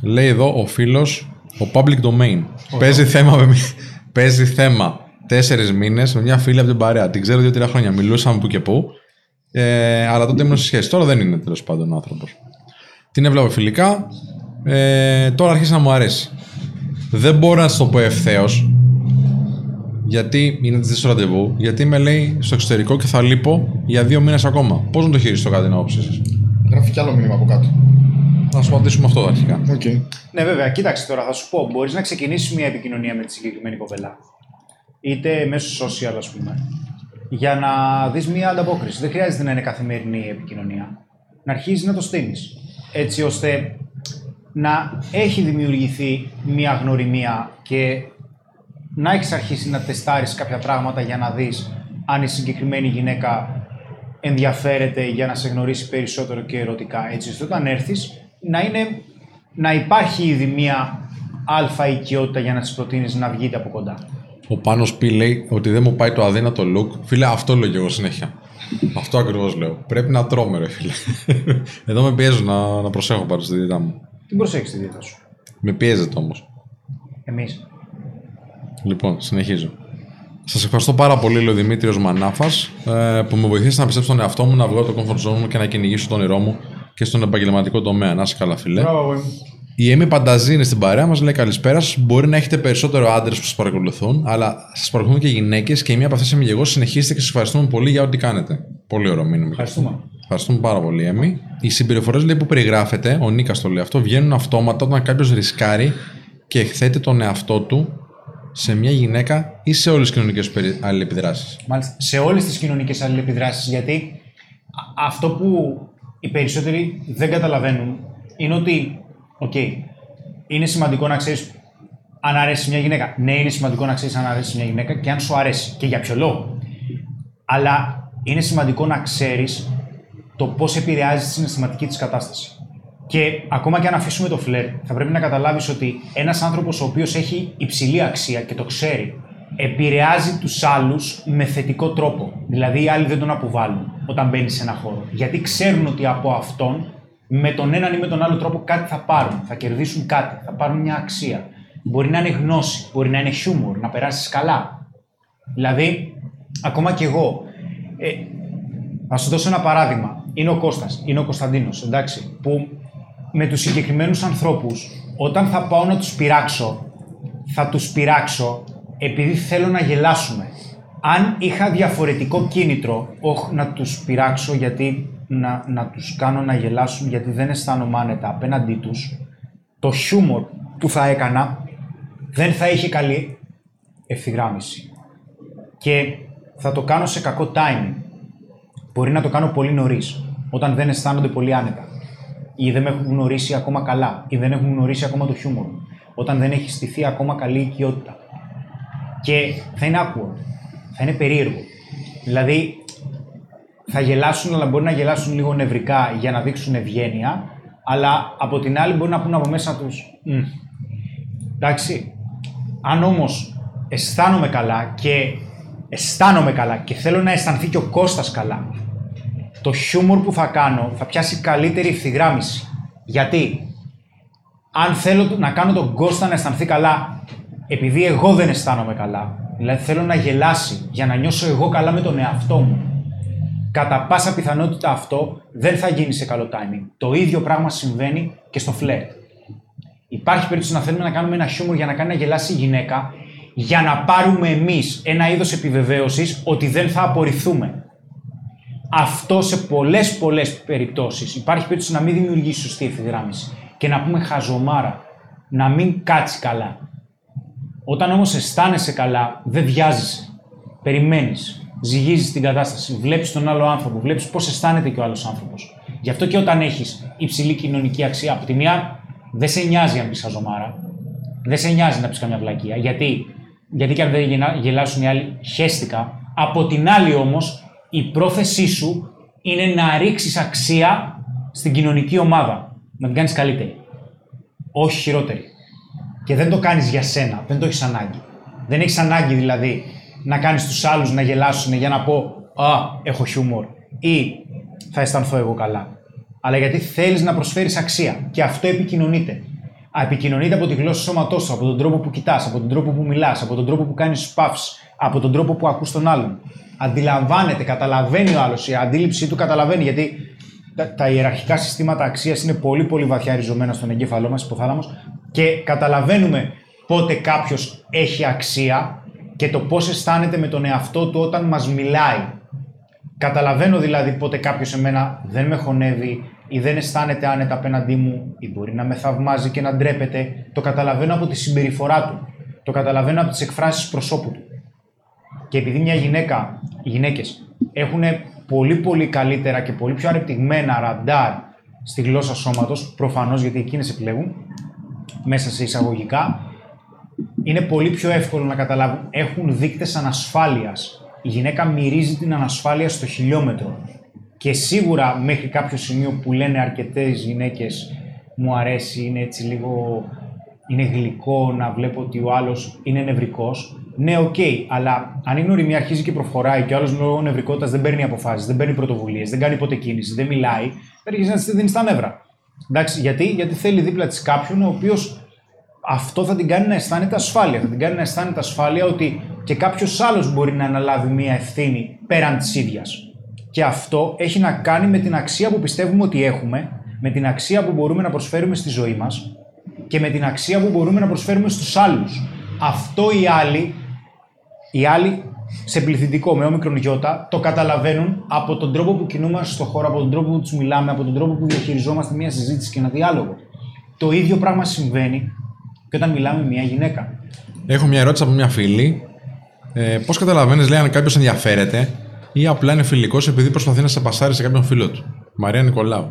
Λέει εδώ ο φίλος, ο Public Domain. Παίζει θέμα, με, παίζει θέμα τέσσερις μήνες με μια φίλη από την παρέα. Την ξέρω δύο-τρία χρόνια. Μιλούσαμε που και που. Ε, αλλά τότε ήμουν σε σχέση. Τώρα δεν είναι τέλος πάντων άνθρωπος. Την έβλεπα φιλικά. Ε, τώρα αρχίζει να μου αρέσει. Δεν μπορώ να σα το πω ευθέως γιατί είναι τη στο ραντεβού, γιατί με λέει στο εξωτερικό και θα λείπω για δύο μήνες ακόμα. Πώς να το χειριστώ κάτι την άποψή σας; Γράφει κι άλλο μήνυμα από κάτω. Θα σου απαντήσουμε αυτό αρχικά. Okay. Ναι, βέβαια, κοίταξε τώρα, θα σου πω. Μπορείς να ξεκινήσεις μια επικοινωνία με τη συγκεκριμένη κοπέλα. Είτε μέσω social, ας πούμε. Για να δεις μια ανταπόκριση. Δεν χρειάζεται να είναι καθημερινή η επικοινωνία. Να αρχίζεις να το στείνεις. Έτσι ώστε να έχει δημιουργηθεί μια γνωριμία και να έχεις αρχίσει να τεστάρεις κάποια πράγματα για να δεις αν η συγκεκριμένη γυναίκα ενδιαφέρεται για να σε γνωρίσει περισσότερο και ερωτικά. Έτσι ώστε όταν έρθεις να είναι να υπάρχει ήδη μία αλφα οικειότητα για να τις προτείνεις να βγείτε από κοντά. Ο Πάνος Πι λέει ότι δεν μου πάει το αδύνατο look. Φίλε, αυτό λέω και εγώ συνέχεια. αυτό ακριβώς λέω. Πρέπει να τρώμε, ρε φίλε. Εδώ με πιέζουν να, να προσέχω πάνω στη δίαιτα μου. Τι προσέχεις τη δίαιτα σου. Με πιέζεται όμως. Εμείς. Λοιπόν, συνεχίζω. Σας ευχαριστώ πάρα πολύ, λέει ο Δημήτριος Μανάφας, ε, που με βοηθήσατε να πιστέψω στον εαυτό μου, να βγάλω το comfort zone μου και να κυνηγήσω τον όνειρό μου και στον επαγγελματικό τομέα. Να είσαι καλά, φίλε. Μπράβο, Η Έμι Πανταζή είναι στην παρέα μας, λέει καλησπέρα σας. Μπορεί να έχετε περισσότερο άντρες που σας παρακολουθούν, αλλά σας παρακολουθούν και γυναίκες και η μία από αυτές είμαι και εγώ. Συνεχίστε και σας ευχαριστούμε πολύ για ό,τι κάνετε. Πολύ ωραίο μήνυμα. Ευχαριστούμε. Ευχαριστούμε πάρα πολύ, Έμι. Οι συμπεριφορές που περιγράφεται, ο Νίκας το λέει αυτό, βγαίνουν αυτόματα όταν κάποιος ρισκάρει και εκθέτει τον εαυτό του σε μια γυναίκα ή σε όλες τις κοινωνικές αλληλεπιδράσεις; Μάλιστα. Σε όλες τις κοινωνικές αλληλεπιδράσεις, γιατί αυτό που οι περισσότεροι δεν καταλαβαίνουν είναι ότι, οκ, είναι σημαντικό να ξέρεις αν αρέσει μια γυναίκα. Ναι, είναι σημαντικό να ξέρεις αν αρέσει μια γυναίκα και αν σου αρέσει και για ποιο λόγο. Αλλά είναι σημαντικό να ξέρεις το πώς επηρεάζει τη συναισθηματική της κατάσταση. Και ακόμα και αν αφήσουμε το φλερ, θα πρέπει να καταλάβεις ότι ένας άνθρωπος ο οποίος έχει υψηλή αξία και το ξέρει, επηρεάζει τους άλλους με θετικό τρόπο. Δηλαδή οι άλλοι δεν τον αποβάλλουν όταν μπαίνει σε ένα χώρο. Γιατί ξέρουν ότι από αυτόν, με τον έναν ή με τον άλλο τρόπο, κάτι θα πάρουν. Θα κερδίσουν κάτι, θα πάρουν μια αξία. Μπορεί να είναι γνώση, μπορεί να είναι χιούμορ, να περάσεις καλά. Δηλαδή, ακόμα κι εγώ. Ε, θα σου δώσω ένα παράδειγμα. Είναι ο Κώστας, είναι ο Κωνσταντίνος, εντάξει, που με τους συγκεκριμένους ανθρώπους, όταν θα πάω να τους πειράξω, θα τους πειράξω επειδή θέλω να γελάσουμε. Αν είχα διαφορετικό κίνητρο, όχι να τους πειράξω γιατί να, να τους κάνω να γελάσουν γιατί δεν αισθάνομαι άνετα απέναντί τους, το χιούμορ που θα έκανα δεν θα είχε καλή ευθυγράμμιση. Και θα το κάνω σε κακό timing. Μπορεί να το κάνω πολύ νωρίς, όταν δεν αισθάνονται πολύ άνετα. Ή δεν με έχουν γνωρίσει ακόμα καλά, ή δεν έχουν γνωρίσει ακόμα το χιούμορ. Όταν δεν έχει στηθεί ακόμα καλή οικειότητα. Και θα είναι awkward. Θα είναι περίεργο. Δηλαδή, θα γελάσουν, αλλά μπορεί να γελάσουν λίγο νευρικά για να δείξουν ευγένεια, αλλά από την άλλη μπορεί να πούνε από μέσα τους. Εντάξει. Αν όμως αισθάνομαι καλά και αισθάνομαι καλά και θέλω να αισθανθεί και ο Κώστας καλά, το χιούμορ που θα κάνω θα πιάσει καλύτερη ευθυγράμμιση. Γιατί; Αν θέλω να κάνω τον Κώστα να αισθανθεί καλά επειδή εγώ δεν αισθάνομαι καλά, δηλαδή θέλω να γελάσει για να νιώσω εγώ καλά με τον εαυτό μου, κατά πάσα πιθανότητα αυτό δεν θα γίνει σε καλό timing. Το ίδιο πράγμα συμβαίνει και στο φλερτ. Υπάρχει περίπτωση να θέλουμε να κάνουμε ένα χιούμορ για να κάνει να γελάσει η γυναίκα, για να πάρουμε εμείς ένα είδος επιβεβαίωσης ότι δεν θα απορριφθούμε. Αυτό σε πολλές πολλές περιπτώσεις υπάρχει περίπτωση να μην δημιουργήσει σωστή ευθυγράμμιση και να πούμε χαζομάρα, να μην κάτσεις καλά. Όταν όμως αισθάνεσαι καλά, δεν βιάζεσαι. Περιμένεις, ζυγίζεις την κατάσταση, βλέπεις τον άλλο άνθρωπο, βλέπεις πώς αισθάνεται και ο άλλος άνθρωπος. Γι' αυτό και όταν έχεις υψηλή κοινωνική αξία, από τη μία δεν σε νοιάζει αν πεις χαζομάρα, δεν σε νοιάζει να πεις καμιά βλακεία. Γιατί, γιατί και αν δεν γελάσουν οι άλλοι, χέστηκα. Από την άλλη όμως, η πρόθεσή σου είναι να ρίξεις αξία στην κοινωνική ομάδα. Να την κάνεις καλύτερη. Όχι χειρότερη. Και δεν το κάνεις για σένα, δεν το έχεις ανάγκη. Δεν έχεις ανάγκη δηλαδή να κάνεις τους άλλους να γελάσουν για να πω Α, έχω χιούμορ ή θα αισθανθώ εγώ καλά. Αλλά γιατί θέλεις να προσφέρεις αξία. Και αυτό επικοινωνείται. Επικοινωνείται από τη γλώσσα σώματός σου, από τον τρόπο που κοιτάς, από τον τρόπο που μιλάς, από τον τρόπο που κάνεις παύσει, από τον τρόπο που ακούς τον άλλον. Αντιλαμβάνεται, καταλαβαίνει ο άλλος, η αντίληψή του καταλαβαίνει. Γιατί τα, τα ιεραρχικά συστήματα αξίας είναι πολύ πολύ βαθιά ριζωμένα στον εγκέφαλό μας, υποθάλαμο, και καταλαβαίνουμε πότε κάποιος έχει αξία και το πώς αισθάνεται με τον εαυτό του όταν μας μιλάει. Καταλαβαίνω δηλαδή πότε κάποιος εμένα δεν με χωνεύει ή δεν αισθάνεται άνετα απέναντί μου ή μπορεί να με θαυμάζει και να ντρέπεται. Το καταλαβαίνω από τη συμπεριφορά του. Το καταλαβαίνω από τις εκφράσεις προσώπου του. Και επειδή μια γυναίκα, οι γυναίκες έχουν πολύ πολύ καλύτερα και πολύ πιο ανεπτυγμένα ραντάρ στη γλώσσα σώματος, προφανώς γιατί εκείνες επιλέγουν, μέσα σε εισαγωγικά, είναι πολύ πιο εύκολο να καταλάβουν. Έχουν δείκτες ανασφάλειας. Η γυναίκα μυρίζει την ανασφάλεια στο χιλιόμετρο. Και σίγουρα μέχρι κάποιο σημείο που λένε αρκετές γυναίκες μου αρέσει, είναι έτσι λίγο είναι γλυκό να βλέπω ότι ο άλλος είναι νευρικός. Ναι, οκ, αλλά αν η γνωριμία αρχίζει και προχωράει και ο άλλος λόγω νευρικότητας δεν παίρνει αποφάσεις, δεν παίρνει πρωτοβουλίες, δεν κάνει ποτέ κίνηση, δεν μιλάει, θα αρχίσει να τη δίνει στα νεύρα. Εντάξει, γιατί, γιατί θέλει δίπλα της κάποιον ο οποίος αυτό θα την κάνει να αισθάνεται ασφάλεια. Θα την κάνει να αισθάνεται ασφάλεια ότι και κάποιος άλλος μπορεί να αναλάβει μία ευθύνη πέραν της ίδιας. Και αυτό έχει να κάνει με την αξία που πιστεύουμε ότι έχουμε, με την αξία που μπορούμε να προσφέρουμε στη ζωή μας και με την αξία που μπορούμε να προσφέρουμε στους άλλους. Αυτό οι άλλοι, οι άλλοι σε πληθυντικό με όμικρον γιώτα, το καταλαβαίνουν από τον τρόπο που κινούμαστε στον χώρο, από τον τρόπο που τους μιλάμε, από τον τρόπο που διαχειριζόμαστε μια συζήτηση και ένα διάλογο. Το ίδιο πράγμα συμβαίνει και όταν μιλάμε με μια γυναίκα. Έχω μια ερώτηση από μια φίλη. Ε, Πώς καταλαβαίνεις, λέει, αν κάποιος ενδιαφέρεται ή απλά είναι φιλικός επειδή προσπαθεί να σε πασάρει σε κάποιον φίλο του; Μαρία Νικολάου.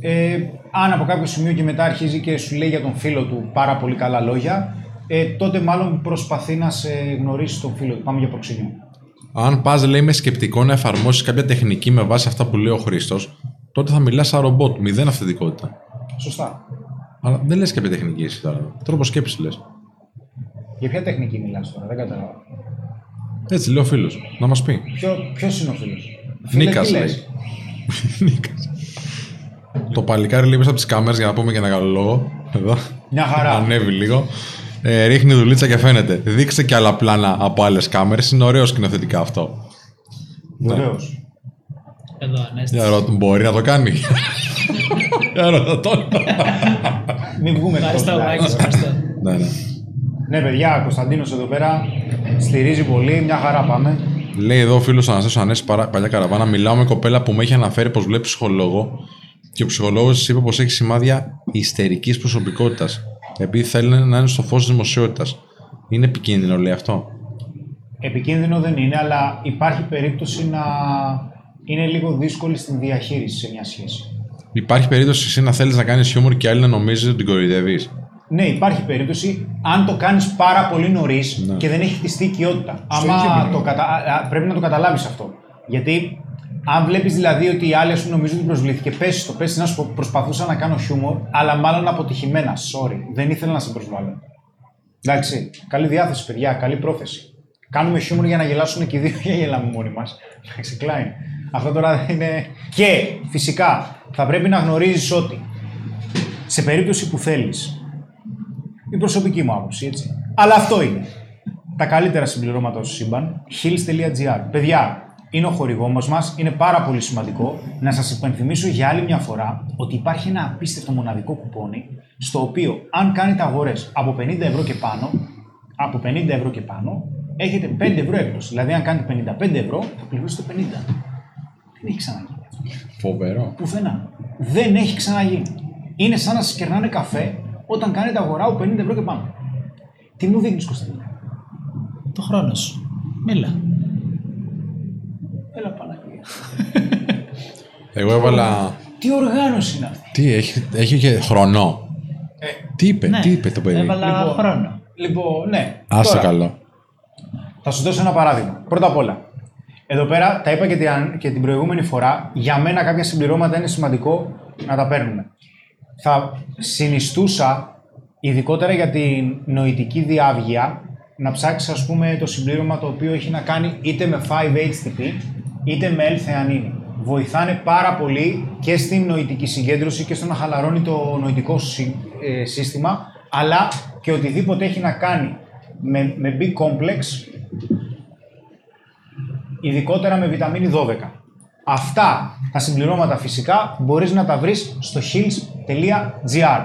Ε, αν από κάποιο σημείο και μετά αρχίζει και σου λέει για τον φίλο του πάρα πολύ καλά λόγια, ε, τότε μάλλον προσπαθεί να σε γνωρίσει τον φίλο του. Πάμε για προξενιό. Αν πας, λέει, με σκεπτικό να εφαρμόσεις κάποια τεχνική με βάση αυτά που λέει ο Χρήστος, τότε θα μιλάς σαν ρομπότ, μηδέν αυθεντικότητα. Σωστά. Αλλά δεν λες κάποια τεχνική εσύ τώρα. Τρόπος σκέψης λες. Για ποια τεχνική μιλάς τώρα, δεν κατάλαβα. Έτσι λέει ο φίλος. Να μας πει. Ποιο είναι ο φίλος; Νίκας λέει. Νίκας. Το παλικάρι λέει μέσα από τις κάμερες για να πούμε και ένα καλό λόγο. Εδώ. Μια χαρά. Ανέβει λίγο. Ε, ρίχνει δουλίτσα και φαίνεται. Δείξε και άλλα πλάνα από άλλες κάμερες. Είναι ωραίο σκηνοθετικά αυτό. Βεβαίω. Εδώ, ανέστηση. Για ρώτα, μπορεί να το κάνει. Για ρώτα τον. Μην βγούμε Ευχαριστώ, εκτός, Μάκη, δηλαδή. ευχαριστώ. ναι, ναι. Ναι, παιδιά, Κωνσταντίνος εδώ πέρα στηρίζει πολύ. Μια χαρά πάμε. Λέει εδώ ο φίλος Αναστάσιος Ανέσης παρά- παλιά καραβάνα. Μιλάω με κοπέλα που με έχει αναφέρει πως βλέπει ψυχολόγο και ο ψυχολόγος της είπε πως έχει σημάδια ιστερικής προσωπικότητας. Επειδή θέλει να είναι στο φως της δημοσιότητας. Είναι επικίνδυνο, λέει αυτό. Επικίνδυνο δεν είναι, αλλά υπάρχει περίπτωση να είναι λίγο δύσκολη στην διαχείριση σε μια σχέση. Υπάρχει περίπτωση εσύ να θέλεις να κάνεις χιούμορ και άλλοι να νομίζεις ότι την κοροϊδεύεις. Ναι, υπάρχει περίπτωση αν το κάνεις πάρα πολύ νωρίς Ναι. και δεν έχει χτιστεί οικειότητα. ίδιο Άμα μιλάμε. το κατα... α, α, πρέπει να το καταλάβεις αυτό. Γιατί αν βλέπεις δηλαδή ότι οι άλλοι ας πούμε, νομίζουν ότι προσβλήθηκε, πέσει το, πέσει να σου πω, προσπαθούσα να κάνω χιούμορ, αλλά μάλλον αποτυχημένα. Sorry, δεν ήθελα να σε προσβάλλω. Εντάξει, καλή διάθεση, παιδιά, καλή πρόθεση. Κάνουμε χιούμορ για να γελάσουν και οι δύο για γελάμε μόνοι μας. Εντάξει, Κλάιν. Αυτό τώρα είναι. Και φυσικά θα πρέπει να γνωρίζεις ότι σε περίπτωση που θέλεις η προσωπική μου άποψη, έτσι. Αλλά αυτό είναι. Τα καλύτερα συμπληρώματα στο σύμπαν, hills.gr. Παιδιά, είναι ο χορηγός μας, είναι πάρα πολύ σημαντικό να σας υπενθυμίσω για άλλη μια φορά ότι υπάρχει ένα απίστευτο μοναδικό κουπόνι στο οποίο αν κάνετε αγορές από 50 ευρώ και πάνω, από 50 ευρώ και πάνω, έχετε 5 ευρώ έκπτωση. Δηλαδή, αν κάνετε 55 ευρώ, θα πληρώσετε 50. Δεν έχει ξαναγίνει αυτό. Φοβερό. Πουθενά. Δεν έχει ξαναγίνει. Είναι σαν να σας κερνάνε καφέ όταν κάνετε αγορά από 50 ευρώ και πάνω. Τι μου δείχνεις, Κωνσταντίνα. Το χρόνο σου. Μίλα. Έλα Παναγία. Εγώ έβαλα. Τι οργάνωση είναι αυτή; Τι, έχει, έχει και χρονό. τι είπε, Ναι, τι είπε το παιδί; Έβαλα Λοιπόν, χρόνο. Λοιπόν, ναι. Άσε Τώρα, καλό. Θα σου δώσω ένα παράδειγμα. Πρώτα απ' όλα, εδώ πέρα τα είπα και την, και την προηγούμενη φορά. Για μένα κάποια συμπληρώματα είναι σημαντικό να τα παίρνουμε. Θα συνιστούσα, ειδικότερα για την νοητική διάβγεια, να ψάξεις ας πούμε το συμπλήρωμα το οποίο έχει να κάνει είτε με 5-HTP είτε με L-θεανίνη. Βοηθάνε πάρα πολύ και στην νοητική συγκέντρωση και στο να χαλαρώνει το νοητικό συ- ε, σύστημα, αλλά και οτιδήποτε έχει να κάνει με, με B-complex ειδικότερα με βιταμίνη 12. Αυτά τα συμπληρώματα φυσικά μπορείς να τα βρεις στο hills.gr.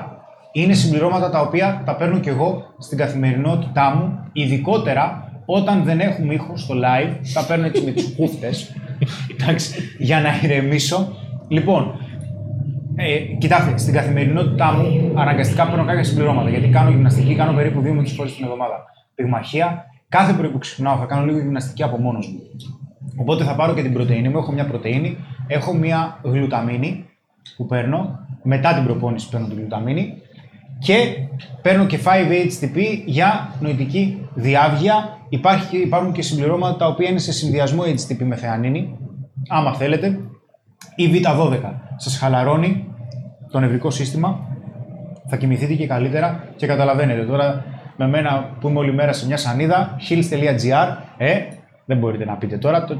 Είναι συμπληρώματα τα οποία τα παίρνω και εγώ στην καθημερινότητά μου, ειδικότερα όταν δεν έχουμε ήχο στο live, τα παίρνω έτσι με τις κούφτες, εντάξει, για να ηρεμήσω. Λοιπόν, ε, κοιτάξτε, στην καθημερινότητά μου αναγκαστικά παίρνω κάποια συμπληρώματα. Γιατί κάνω γυμναστική, κάνω περίπου 2 με 6 φορές την εβδομάδα πυγμαχία. Κάθε πρωί που ξυπνάω θα κάνω λίγο γυμναστική από μόνος μου. Οπότε θα πάρω και την πρωτενη μου. Έχω μια πρωτενη, έχω μια γλουταμίνη που παίρνω. Μετά την προπόνηση παίρνω την γλουταμίνη. Και παίρνω και 5-HTP για νοητική διάβγεια. Υπάρχει, υπάρχουν και συμπληρώματα τα οποία είναι σε συνδυασμό HTP με θεανίνη. Άμα θέλετε, η Β12 σας χαλαρώνει το νευρικό σύστημα, Θα κοιμηθείτε και καλύτερα και καταλαβαίνετε τώρα με μένα που είμαι όλη μέρα σε μια σανίδα, hills.gr, ε, δεν μπορείτε να πείτε τώρα, το,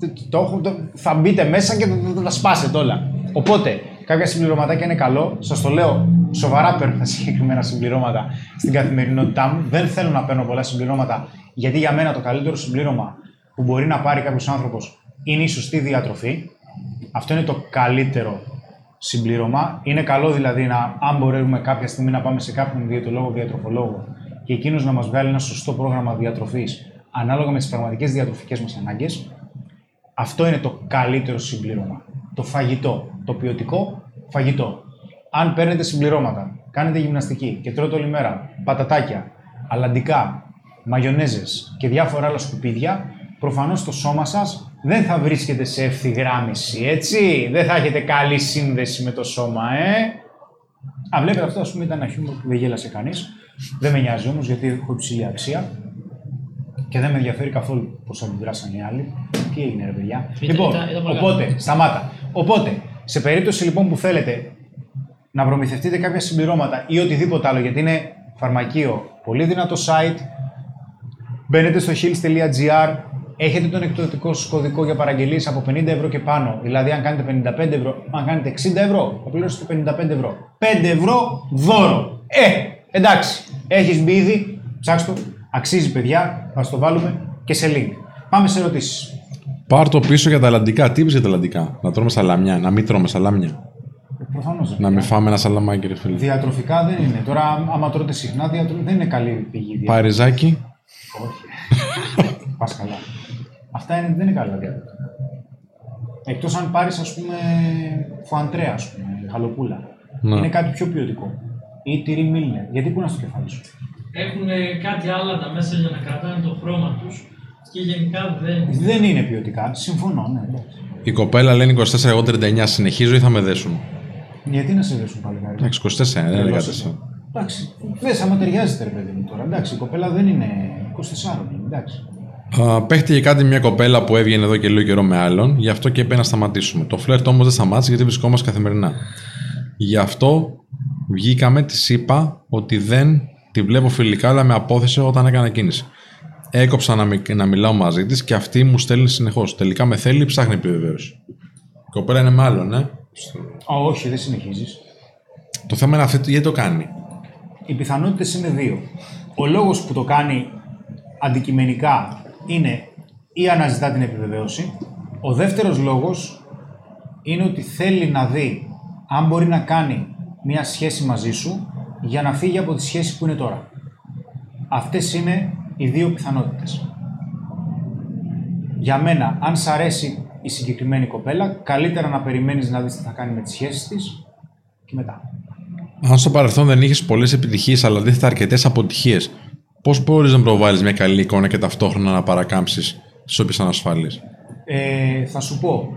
το, το, έχω- το- θα μπείτε μέσα και θα, θα τα σπάσετε όλα. Οπότε, κάποια συμπληρωματάκια είναι καλό. Σας το λέω σοβαρά παίρνω τα συγκεκριμένα συμπληρώματα στην καθημερινότητά μου. Δεν θέλω να παίρνω πολλά συμπληρώματα, γιατί για μένα το καλύτερο συμπλήρωμα που μπορεί να πάρει κάποιος άνθρωπος είναι η σωστή διατροφή. Αυτό είναι το καλύτερο συμπλήρωμα. Είναι καλό δηλαδή να, αν μπορούμε κάποια στιγμή να πάμε σε κάποιον διαιτολόγο, διατροφολόγο και εκείνος να μας βγάλει ένα σωστό πρόγραμμα διατροφής ανάλογα με τις πραγματικές διατροφικές μας ανάγκες, αυτό είναι το καλύτερο συμπλήρωμα. Το φαγητό. Το ποιοτικό φαγητό. Αν παίρνετε συμπληρώματα, κάνετε γυμναστική και τρώτε όλη μέρα πατατάκια, αλαντικά, μαγιονέζες και διάφορα άλλα σκουπίδια, προφανώς το σώμα σας δεν θα βρίσκεται σε ευθυγράμμιση, έτσι; Δεν θα έχετε καλή σύνδεση με το σώμα, ε; Α, βλέπετε αυτό, ας πούμε, ήταν ένα χιούμορ που δεν γέλασε κανείς. Δεν με νοιάζει όμως, γιατί έχω υψηλή αξία και δεν με ενδιαφέρει καθόλου πώς αντιδράσαν οι άλλοι. Τι έγινε, ρε παιδιά. Ήταν- λοιπόν, ήταν- ήταν πολύ οπότε, καλό. σταμάτα. Οπότε, σε περίπτωση λοιπόν που θέλετε να προμηθευτείτε κάποια συμπληρώματα ή οτιδήποτε άλλο, γιατί είναι φαρμακείο, πολύ δυνατό site, μπαίνετε στο hills.gr, έχετε τον εκπτωτικό σας κωδικό για παραγγελίες από 50 ευρώ και πάνω. Δηλαδή, αν κάνετε 55 ευρώ, αν κάνετε 60 ευρώ, θα πληρώσετε 55 ευρώ. 5 ευρώ δώρο. Ε, εντάξει, έχεις μπει ήδη, ψάξτε το, αξίζει παιδιά, θα στο βάλουμε και σε link. Πάμε σε ερωτήσεις. Πάρ το πίσω για τα αλλαντικά. Τι είπες για τα αλλαντικά. Να τρώμε σαλάμια, να μην τρώμε σαλάμια. Προφανώς. Να μην φάμε ένα σαλαμάκι, ρε φίλε. Διατροφικά δεν είναι. Τώρα, άμα τρώτε συχνά, διατρο... δεν είναι καλή πηγή. διατροφή. Παριζάκι. Όχι. Πας καλά. Αυτά είναι, δεν είναι καλά διατροφικά. Εκτός αν πάρεις, ας πούμε, φουαντρέα, ας πούμε, γαλοπούλα. Ναι. Είναι κάτι πιο ποιοτικό. Ή τυρί μίλνερ. Γιατί πού είναι στο κεφάλι σου; Έχουν κάτι άλλα τα μέσα για να κρατάνε το χρώμα τους και γενικά δεν... Δεν είναι ποιοτικά. Συμφωνώ, ναι. εντάξει. Η κοπέλα λένε 24, εγώ 39. Συνεχίζω ή θα με δέσουν; Γιατί να σε δέσουν πάλι κάτι. Εντάξει, 24, δεν έλεγα Τρελός 4. Εντάξει. Δε, άμα ταιριάζεται, ρε παιδί μου τώρα. Εντάξει, η κοπέλα δεν είναι 24, είναι, εντάξει. Α, Παίχτηκε κάτι μια κοπέλα που έβγαινε εδώ και λίγο καιρό με άλλον, γι' αυτό και είπε να σταματήσουμε. Το φλερτ όμως δεν σταμάτησε γιατί βρισκόμαστε καθημερινά. Γι' αυτό βγήκαμε, της είπα ότι δεν τη βλέπω φιλικά, αλλά με απόθεσε όταν έκανα κίνηση. Έκοψα να, μι- να μιλάω μαζί της και αυτή μου στέλνει συνεχώς. Τελικά με θέλει, ψάχνει επιβεβαίωση. Η κοπέλα είναι με άλλον, ε. Α, όχι, δεν συνεχίζεις. Το θέμα είναι αυτή, γιατί το κάνει. Οι πιθανότητες είναι δύο. Ο λόγος που το κάνει αντικειμενικά είναι ή αναζητά την επιβεβαίωση. Ο δεύτερος λόγος είναι ότι θέλει να δει αν μπορεί να κάνει μια σχέση μαζί σου για να φύγει από τη σχέση που είναι τώρα. Αυτές είναι οι δύο πιθανότητες. Για μένα, αν σ' αρέσει η συγκεκριμένη κοπέλα, καλύτερα να περιμένεις να δεις τι θα κάνει με τις σχέσεις της και μετά. Αν στο παρελθόν δεν είχες πολλές επιτυχίες, αλλά αντίθετα αρκετές αποτυχίες, πώς μπορείς να προβάλλεις μια καλή εικόνα και ταυτόχρονα να παρακάμψεις στι όποιες ανασφάλειε. Ε, θα σου πω,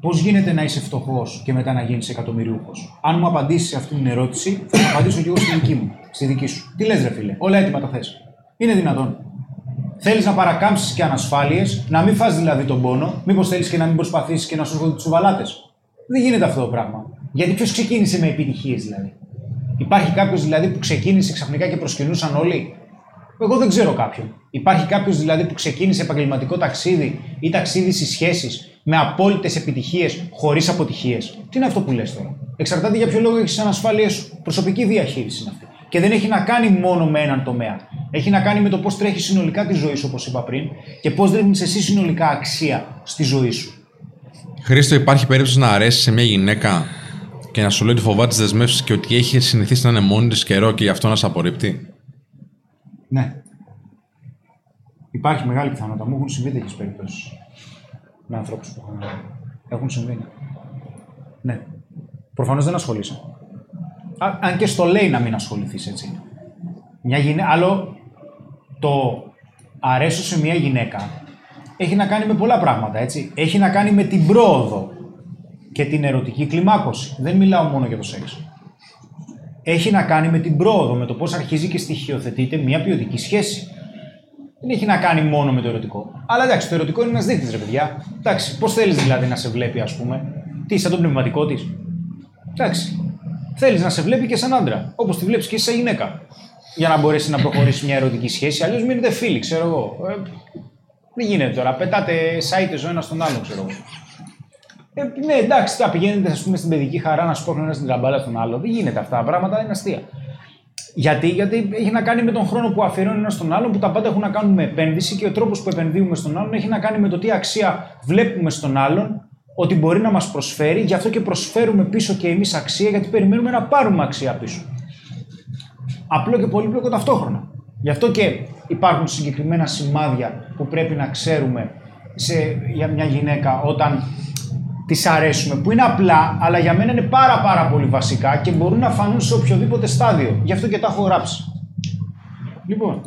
πώς γίνεται να είσαι φτωχός και μετά να γίνεις εκατομμυριούχος; Αν μου απαντήσεις σε αυτή την ερώτηση, θα σου απαντήσω και εγώ στη δική μου, στη δική σου. Τι λες, ρε φίλε, όλα έτοιμα τα θες. Είναι δυνατόν. Θέλεις να παρακάμψεις και ανασφάλειες, να μην φας δηλαδή τον πόνο, μήπως θέλεις και να μην προσπαθήσεις και να σου έρχονται τσουβαλάτε. Δεν γίνεται αυτό το πράγμα. Γιατί ποιος ξεκίνησε με επιτυχίες δηλαδή; Υπάρχει κάποιος δηλαδή που ξεκίνησε ξαφνικά και προσκυνούσαν όλοι; Εγώ δεν ξέρω κάποιον. Υπάρχει κάποιος δηλαδή που ξεκίνησε επαγγελματικό ταξίδι ή ταξίδι στις σχέσεις με απόλυτες επιτυχίες χωρίς αποτυχίες; Τι είναι αυτό που λες τώρα; Εξαρτάται για ποιο λόγο έχεις τι ανασφάλειέ σου. Προσωπική διαχείριση είναι αυτή. Και δεν έχει να κάνει μόνο με έναν τομέα. Έχει να κάνει με το πώς τρέχει συνολικά τη ζωή σου, όπως είπα πριν, και πώς δίνει εσύ συνολικά αξία στη ζωή σου. Χρήστο, υπάρχει περίπτωση να αρέσει σε μια γυναίκα και να σου λέει ότι φοβάται τις δεσμεύσεις και ότι έχει συνηθίσει να είναι μόνη της καιρό και γι' αυτό να σε απορρίπτει; Ναι. Υπάρχει μεγάλη πιθανότητα. Μου έχουν συμβεί τέτοιες περιπτώσεις. Με ανθρώπους που έχουν. Έχουν συμβεί. ναι. Ναι. Προφανώς δεν ασχολείσαι. Α, αν και στο λέει να μην ασχοληθείς έτσι. Μια γυναίκα. Άλλο το αρέσω σε μια γυναίκα έχει να κάνει με πολλά πράγματα έτσι. Έχει να κάνει με την πρόοδο και την ερωτική κλιμάκωση. Δεν μιλάω μόνο για το σεξ έχει να κάνει με την πρόοδο, με το πώς αρχίζει και στοιχειοθετείται μια ποιοτική σχέση. Δεν έχει να κάνει μόνο με το ερωτικό. Αλλά εντάξει, το ερωτικό είναι ένας δείκτης, ρε παιδιά. Εντάξει, πώς θέλεις δηλαδή να σε βλέπει, ας πούμε. Τι, σαν τον πνευματικό της. Εντάξει. θέλεις να σε βλέπει και σαν άντρα. Όπως τη βλέπεις και εσύ σαν γυναίκα. Για να μπορέσει να προχωρήσει μια ερωτική σχέση. Αλλιώς μείνετε φίλοι, ξέρω εγώ. Ε, δεν γίνεται τώρα. Πετάτε σάιτε ο ένας τον άλλον, ξέρω εγώ. Ε, ναι, εντάξει, θα πηγαίνετε ας πούμε, στην παιδική χαρά να σπρώχνει ένα την τραμπάλα στον άλλο. Δεν γίνεται αυτά τα πράγματα, είναι αστεία. Γιατί, γιατί έχει να κάνει με τον χρόνο που αφιερώνει ένας στον άλλον, που τα πάντα έχουν να κάνουν με επένδυση και ο τρόπος που επενδύουμε στον άλλον έχει να κάνει με το τι αξία βλέπουμε στον άλλον ότι μπορεί να μας προσφέρει. Γι' αυτό και προσφέρουμε πίσω και εμείς αξία, γιατί περιμένουμε να πάρουμε αξία πίσω. Απλό και πολύπλοκο ταυτόχρονα. Γι' αυτό και υπάρχουν συγκεκριμένα σημάδια που πρέπει να ξέρουμε σε, για μια γυναίκα όταν της αρέσουμε, που είναι απλά, αλλά για μένα είναι πάρα πάρα πολύ βασικά και μπορούν να φανούν σε οποιοδήποτε στάδιο. Γι' αυτό και τα έχω γράψει. Λοιπόν,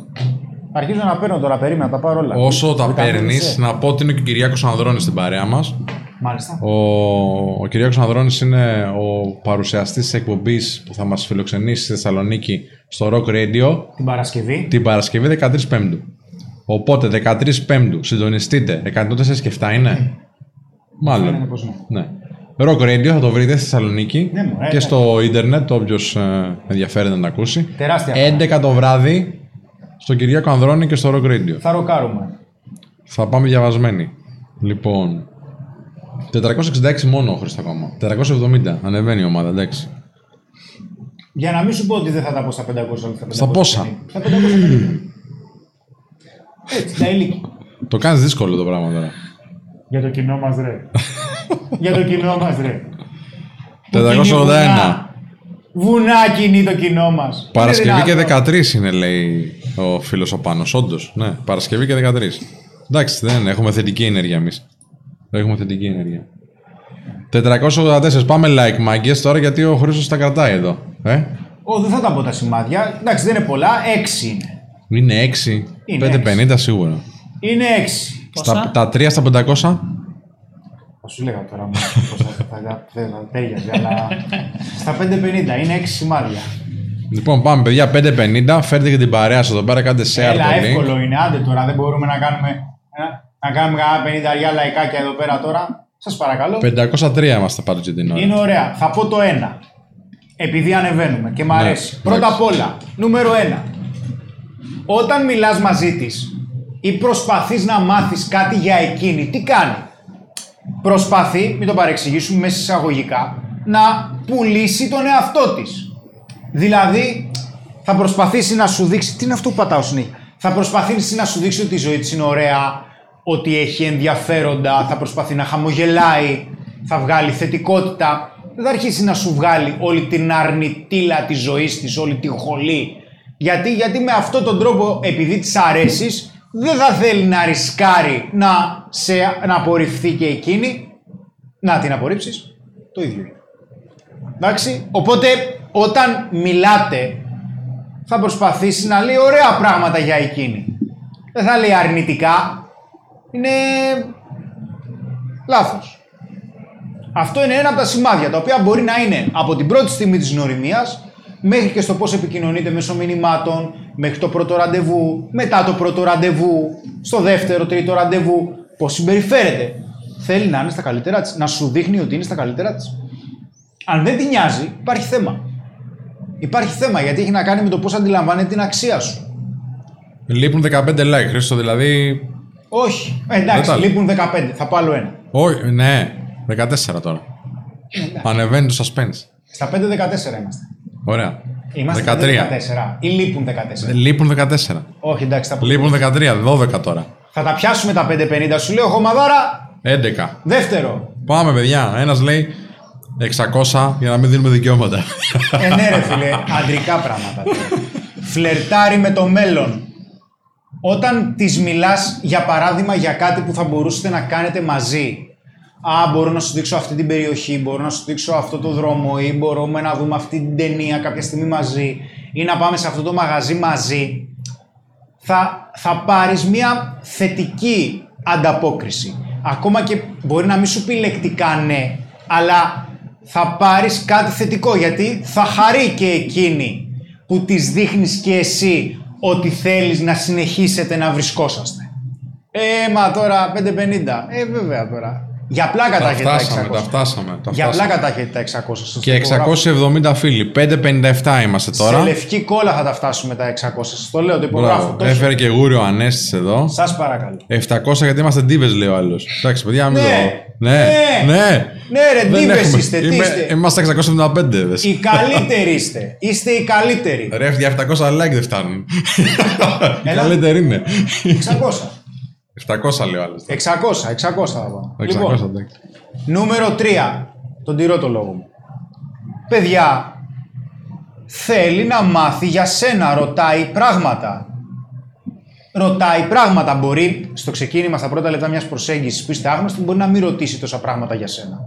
αρχίζω να παίρνω τώρα, περίμενα, τα πάρω όλα. Όσο τα Βιταμίνη παίρνεις, C. να πω ότι είναι και ο Κυριάκος Ανδρώνης στην παρέα μας. Μάλιστα. Ο, ο Κυριάκος Ανδρώνης είναι ο παρουσιαστής της εκπομπής που θα μας φιλοξενήσει στη Θεσσαλονίκη στο Rock Radio Την Παρασκευή. την Παρασκευή 13 Πέμπτου. Οπότε 13 Πέμπτου συντονιστείτε. 104 και 7 είναι; Είναι Μάλλον. πως ναι. Ναι. Rock Radio θα το βρείτε στη Θεσσαλονίκη Ναι, μωρέ, και ναι. στο ίντερνετ όποιος ε, ενδιαφέρεται να τα ακούσει. Τεράστια χαρά. 11 το βράδυ στον Κυριάκο Ανδρώνη και στο Rock Radio. Θα ροκάρουμε. Θα πάμε διαβασμένοι. Λοιπόν. 466 μόνο ο Χρήστος ακόμα. 470. Ανεβαίνει η ομάδα, εντάξει. Για να μην σου πω ότι δεν θα τα πω στα 500, αλλά στα 550. Στα πόσα; Στα 550. Έτσι, τα ηλίκη. Το κάνεις δύσκολο το πράγμα τώρα. Για το κοινό μας ρε. Για το κοινό μας ρε. 481. Βουνά κινεί το κοινό μας. Παρασκευή Είναι και δυνατόν. 13 είναι, λέει ο φίλος ο Πάνος. Όντως. Ναι, Παρασκευή και 13. Εντάξει, δεν έχουμε θετική ενέργεια εμείς. Έχουμε θετική ενέργεια. 484. Πάμε like, μάγκες τώρα γιατί ο Χρήστος τα κρατάει εδώ. Ε; Ω, δεν θα τα πω τα σημάδια. Εντάξει, δεν είναι πολλά. 6 είναι. Είναι 6. Είναι 550 σίγουρα. Είναι 6. Στα, τα 3 στα 500. Θα σου λέγα τώρα μου πώς θα, θα, θα, θα τέριαζε, αλλά στα 5.50 είναι 6 σημάδια. Λοιπόν, πάμε παιδιά, 5.50. Φέρτε και την παρέα σας εδώ πέρα, κάντε share Έλα, το link. εύκολο είναι. Άντε τώρα, δεν μπορούμε να κάνουμε, ε, να κάνουμε κανένα 50 αριά λαϊκάκια εδώ πέρα τώρα. Σας παρακαλώ. 503 είμαστε πάντω για την ώρα. Είναι ωραία. Θα πω το 1. Επειδή ανεβαίνουμε και μ' Ναι, αρέσει. Πρώτα εντάξει. απ' όλα, νούμερο 1. Όταν μιλάς μαζί της ή προσπαθείς να μάθεις κάτι για εκείνη, τι κάνει; Προσπαθεί, μην το παρεξηγήσουμε μέσα εισαγωγικά, να πουλήσει τον εαυτό της. Δηλαδή, θα προσπαθήσει να σου δείξει. Τι είναι αυτό που πατάω συνέχεια. Θα προσπαθήσει να σου δείξει ότι η ζωή της είναι ωραία, ότι έχει ενδιαφέροντα, θα προσπαθεί να χαμογελάει, θα βγάλει θετικότητα. Δεν θα αρχίσει να σου βγάλει όλη την αρνητήλα της ζωής της, όλη την χολή. Γιατί, γιατί με αυτόν τον τρόπο, επειδή της αρέσεις, δεν θα θέλει να ρισκάρει να, σε, να απορριφθεί και εκείνη. Να την απορρίψεις. Το ίδιο είναι. Εντάξει. Οπότε όταν μιλάτε θα προσπαθήσει να λέει ωραία πράγματα για εκείνη. Δεν θα λέει αρνητικά. Είναι λάθος. Αυτό είναι ένα από τα σημάδια, τα οποία μπορεί να είναι από την πρώτη στιγμή της γνωριμίας μέχρι και στο πώς επικοινωνείτε μέσω μηνυμάτων, μέχρι το πρώτο ραντεβού, μετά το πρώτο ραντεβού, στο δεύτερο, τρίτο ραντεβού, πώς συμπεριφέρεται. Θέλει να είναι στα καλύτερά της, να σου δείχνει ότι είναι στα καλύτερά της. Αν δεν τη νοιάζει, υπάρχει θέμα. Υπάρχει θέμα γιατί έχει να κάνει με το πώς αντιλαμβάνεται την αξία σου. Λείπουν 15 like, Χρήστο, δηλαδή. Όχι. Ε, Δεν εντάξει, τα- λείπουν 15. Θα πω άλλο ένα. Όχι, ναι, 14 τώρα. Ανεβαίνει το suspense. Στα 5-14 είμαστε. Ωραία. Είμαστε 13. 14 ή λείπουν 14. Λείπουν 14. Όχι, εντάξει, θα, πω. Λείπουν 13, 12 τώρα. θα τα πιάσουμε τα 5-50. Σου λέω χωμαδάρα. 11. Δεύτερο. Πάμε, παιδιά. Ένας λέει 600 για να μην δίνουμε δικαιώματα. Ε, ναι, ρε φίλε, αντρικά πράγματα. τώρα. Φλερτάρει με το μέλλον. Όταν της μιλάς, για παράδειγμα, για κάτι που θα μπορούσατε να κάνετε μαζί. Α, μπορώ να σου δείξω αυτή την περιοχή, μπορώ να σου δείξω αυτό το δρόμο ή μπορούμε να δούμε αυτή την ταινία κάποια στιγμή μαζί ή να πάμε σε αυτό το μαγαζί μαζί. Θα, θα πάρεις μια θετική ανταπόκριση. Ακόμα και μπορεί να μην σου πει λεκτικά ναι, αλλά θα πάρεις κάτι θετικό γιατί θα χαρεί και εκείνη που της δείχνεις και εσύ ότι θέλεις να συνεχίσετε να βρισκόσαστε. Ε, μα τώρα 5.50. Ε, βέβαια τώρα. Για πλάκα τα Τα έχετε τα 600. φτάσαμε, τα φτάσαμε. Τα Για φτάσαμε. πλάκα τα έχετε τα 600. Σας το Και υπογράφω. 670 φίλοι. 557 είμαστε τώρα. Σε λευκή κόλλα θα τα φτάσουμε τα 600. Σας το λέω, το υπογράφω. Μπράβο. Τόσο. Έφερε και γούριο Ανέστης εδώ. Σας παρακαλώ. 700 γιατί είμαστε ντίβε, λέει ο άλλος. Εντάξει, παιδιά, μην Ναι. το. Ναι, Ναι. ναι. Ναι ρε, Δεν ντίβες έχουμε. είστε, τι Είμαι- είστε. Είμαστε 675. δες. Οι καλύτεροι είστε. Είστε οι καλύτεροι. Ρε, για 700 like δεν φτάνουν. Η Έλα. καλύτερη είναι. 600. 700 λέει ο άλλο. 600, 600 θα πάω. 600, Λοιπόν, εντάξει. νούμερο 3. Τον τηρώ το λόγο μου. Παιδιά, θέλει να μάθει για σένα, ρωτάει πράγματα. Ρωτάει πράγματα. Μπορεί στο ξεκίνημα, στα πρώτα λεπτά μιας προσέγγισης που είστε άγνωστοι, μπορεί να μην ρωτήσει τόσα πράγματα για σένα.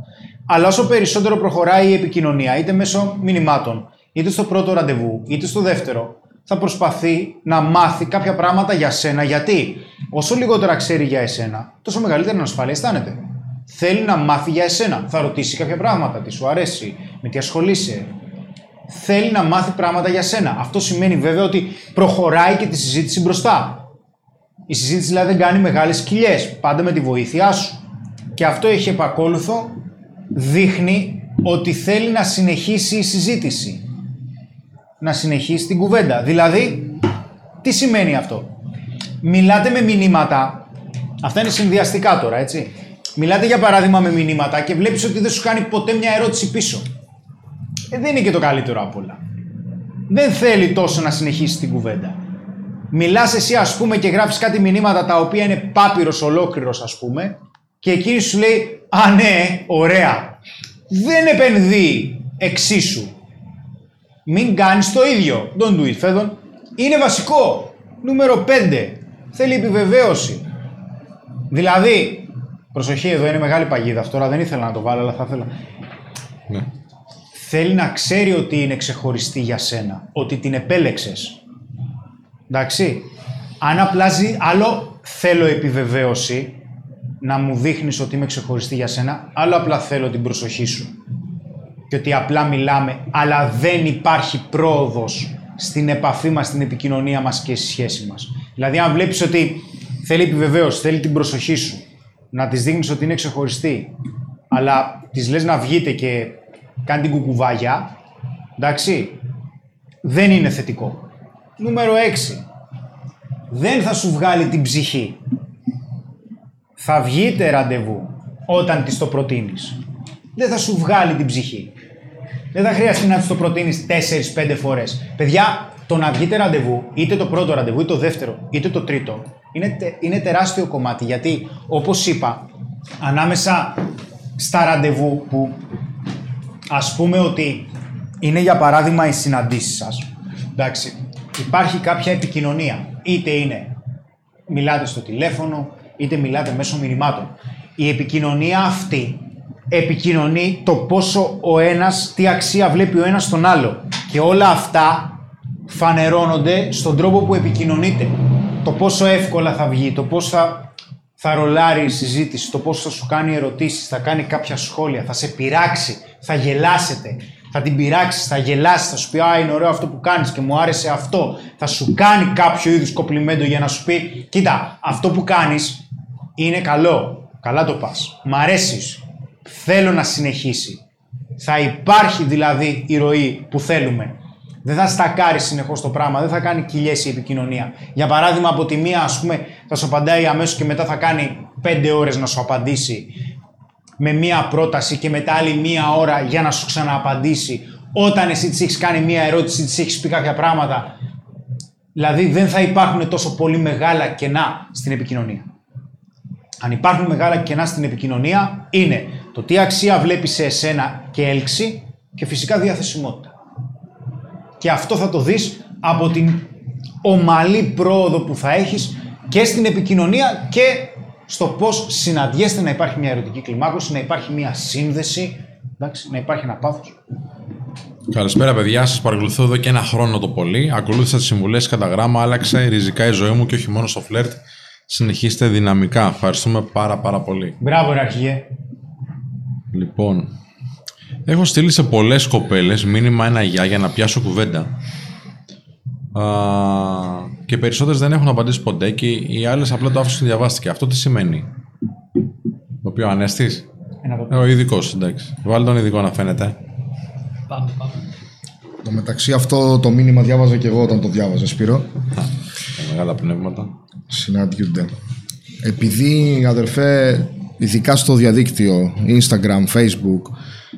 Αλλά όσο περισσότερο προχωράει η επικοινωνία, είτε μέσω μηνυμάτων, είτε στο πρώτο ραντεβού, είτε στο δεύτερο, θα προσπαθεί να μάθει κάποια πράγματα για σένα. Γιατί; Όσο λιγότερα ξέρει για εσένα, τόσο μεγαλύτερη ανασφάλεια αισθάνεται. Θέλει να μάθει για εσένα. Θα ρωτήσει κάποια πράγματα, τι σου αρέσει, με τι ασχολείσαι, θέλει να μάθει πράγματα για σένα. Αυτό σημαίνει βέβαια ότι προχωράει και τη συζήτηση μπροστά. Η συζήτηση δηλαδή δεν κάνει μεγάλες κοιλιές, πάντα με τη βοήθειά σου. Και αυτό έχει επακόλουθο, δείχνει ότι θέλει να συνεχίσει η συζήτηση. Να συνεχίσει την κουβέντα. Δηλαδή, τι σημαίνει αυτό; Μιλάτε με μηνύματα, αυτά είναι συνδυαστικά τώρα, έτσι. Μιλάτε για παράδειγμα με μηνύματα και βλέπεις ότι δεν σου κάνει ποτέ μια ερώτηση πίσω. Ε, δεν είναι και το καλύτερο απ' όλα. Δεν θέλει τόσο να συνεχίσει την κουβέντα. Μιλάς εσύ, ας πούμε, και γράφεις κάτι μηνύματα τα οποία είναι πάπυρος ολόκληρος, ας πούμε, και εκείνη σου λέει Α, ναι, ωραία. Δεν επενδύει εξίσου. Μην κάνεις το ίδιο. Don't do it, Φέδων. Είναι βασικό. Νούμερο 5. Θέλει επιβεβαίωση. Δηλαδή, προσοχή εδώ είναι μεγάλη παγίδα αυτό, τώρα δεν ήθελα να το βάλω, αλλά θα ήθελα. Ναι. Θέλει να ξέρει ότι είναι ξεχωριστή για σένα, ότι την επέλεξες. Εντάξει. Αν απλά ζει, άλλο θέλω επιβεβαίωση, να μου δείχνεις ότι είμαι ξεχωριστή για σένα, άλλο απλά θέλω την προσοχή σου. Και ότι απλά μιλάμε, αλλά δεν υπάρχει πρόοδος στην επαφή μας, στην επικοινωνία μας και στη σχέση μας. Δηλαδή, αν βλέπεις ότι θέλει επιβεβαίωση, θέλει την προσοχή σου, να της δείχνεις ότι είναι ξεχωριστή, αλλά της λες να βγείτε και κάνει την κουκουβάγια, εντάξει, δεν είναι θετικό. Νούμερο 6. Δεν θα σου βγάλει την ψυχή. Θα βγείτε ραντεβού όταν της το προτείνεις. Δεν θα σου βγάλει την ψυχή. Δεν θα χρειαστεί να της το προτείνεις 4-5 φορές. Παιδιά, το να βγείτε ραντεβού, είτε το πρώτο ραντεβού, είτε το δεύτερο, είτε το τρίτο, είναι, τε- είναι τεράστιο κομμάτι. Γιατί, όπως είπα, ανάμεσα στα ραντεβού που ας πούμε ότι είναι για παράδειγμα οι συναντήσεις σας. Εντάξει, υπάρχει κάποια επικοινωνία. Είτε είναι μιλάτε στο τηλέφωνο, είτε μιλάτε μέσω μηνυμάτων. Η επικοινωνία αυτή επικοινωνεί το πόσο ο ένας, τι αξία βλέπει ο ένας στον άλλο. Και όλα αυτά φανερώνονται στον τρόπο που επικοινωνείτε. Το πόσο εύκολα θα βγει, το πώς θα, θα ρολάρει η συζήτηση, το πόσο θα σου κάνει ερωτήσεις, θα κάνει κάποια σχόλια, θα σε πειράξει, θα γελάσετε, θα την πειράξεις, θα γελάσεις, θα σου πει Α, είναι ωραίο αυτό που κάνεις και μου άρεσε αυτό. Θα σου κάνει κάποιο είδους κοπλιμέντο για να σου πει Κοίτα, αυτό που κάνεις είναι καλό. Καλά το πας. Μ' αρέσεις. Θέλω να συνεχίσει. Θα υπάρχει δηλαδή η ροή που θέλουμε. Δεν θα στακάρει συνεχώς το πράγμα, δεν θα κάνει κοιλιέ η επικοινωνία. Για παράδειγμα, από τη μία, ας πούμε, θα σου απαντάει αμέσως και μετά θα κάνει πέντε ώρες να σου απαντήσει με μία πρόταση και μετά άλλη μία ώρα για να σου ξανααπαντήσει όταν εσύ της έχεις κάνει μία ερώτηση, της έχεις πει κάποια πράγματα. Δηλαδή δεν θα υπάρχουν τόσο πολύ μεγάλα κενά στην επικοινωνία. Αν υπάρχουν μεγάλα κενά στην επικοινωνία είναι το τι αξία βλέπεις σε εσένα και έλξη και φυσικά διαθεσιμότητα. Και αυτό θα το δεις από την ομαλή πρόοδο που θα έχεις και στην επικοινωνία και στο πώς συναντιέστε να υπάρχει μια ερωτική κλιμάκωση, να υπάρχει μια σύνδεση, εντάξει, να υπάρχει ένα πάθος. Καλησπέρα, παιδιά. Σας παρακολουθώ εδώ και ένα χρόνο το πολύ. Ακολούθησα τις συμβουλές κατά γράμμα, άλλαξε ριζικά η ζωή μου και όχι μόνο στο φλερτ. Συνεχίστε δυναμικά. Ευχαριστούμε πάρα πάρα πολύ. Μπράβο ρε αρχηγέ. Λοιπόν, έχω στείλει σε πολλές κοπέλες μήνυμα ένα γεια για να πιάσω κουβέντα. Α, και περισσότερες δεν έχουν απαντήσει ποτέ και οι άλλες απλά το άφησαν και διαβάστηκε. Αυτό τι σημαίνει; Το οποίο ανέστης; Ένα από- Ο ειδικός, εντάξει. Βάλει τον ειδικό να φαίνεται. Πάμε, πάμε. Το μεταξύ αυτό το μήνυμα διάβαζα και εγώ όταν το διάβαζα, Σπύρο. Τα μεγάλα πνεύματα. Συναντιούνται. Επειδή, αδερφέ, ειδικά στο διαδίκτυο, Instagram, Facebook,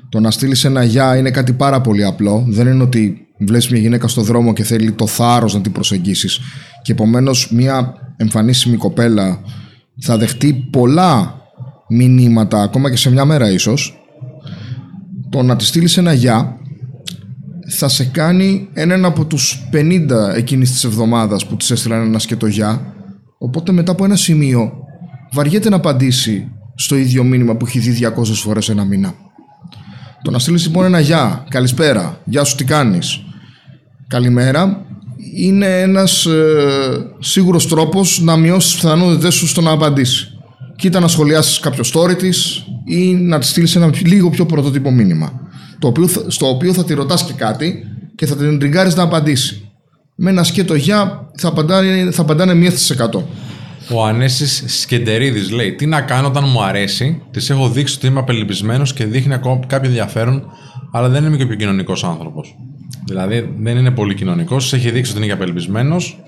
το να στείλεις ένα γεια είναι κάτι πάρα πολύ απλό. Δεν είναι ότι βλέπεις μια γυναίκα στο δρόμο και θέλει το θάρρος να την προσεγγίσεις. Και επομένως, μια εμφανίσιμη κοπέλα θα δεχτεί πολλά μηνύματα, ακόμα και σε μια μέρα ίσως. Το να της στείλεις ένα γεια θα σε κάνει έναν από τους 50 εκείνης της εβδομάδας που της έστειλαν ένας σκέτο γεια οπότε μετά από ένα σημείο βαριέται να απαντήσει στο ίδιο μήνυμα που έχει δει 200 φορές ένα μήνα. Το να στείλεις λοιπόν ένα γεια, καλησπέρα, γεια σου τι κάνεις, καλημέρα είναι ένας ε, σίγουρος τρόπος να μειώσεις τις πιθανότητες σου στο να απαντήσει. Κοίτα να σχολιάσεις κάποιο story της ή να της στείλεις ένα λίγο πιο πρωτότυπο μήνυμα. Το οποίο, θα- στο οποίο θα τη ρωτάς και κάτι και θα την τριγκάρεις να απαντήσει. Με ένα σκέτο γεια θα απαντάνε, θα απαντάνε μία στις 100. Ο Ανέσης Σκεντερίδης λέει: Τι να κάνω όταν μου αρέσει, τη έχω δείξει ότι είμαι απελπισμένος και δείχνει ακόμα κάποιο ενδιαφέρον, αλλά δεν είμαι και ο πιο κοινωνικός άνθρωπος. Δηλαδή δεν είναι πολύ κοινωνικός, έχει δείξει ότι είναι και απελπισμένος,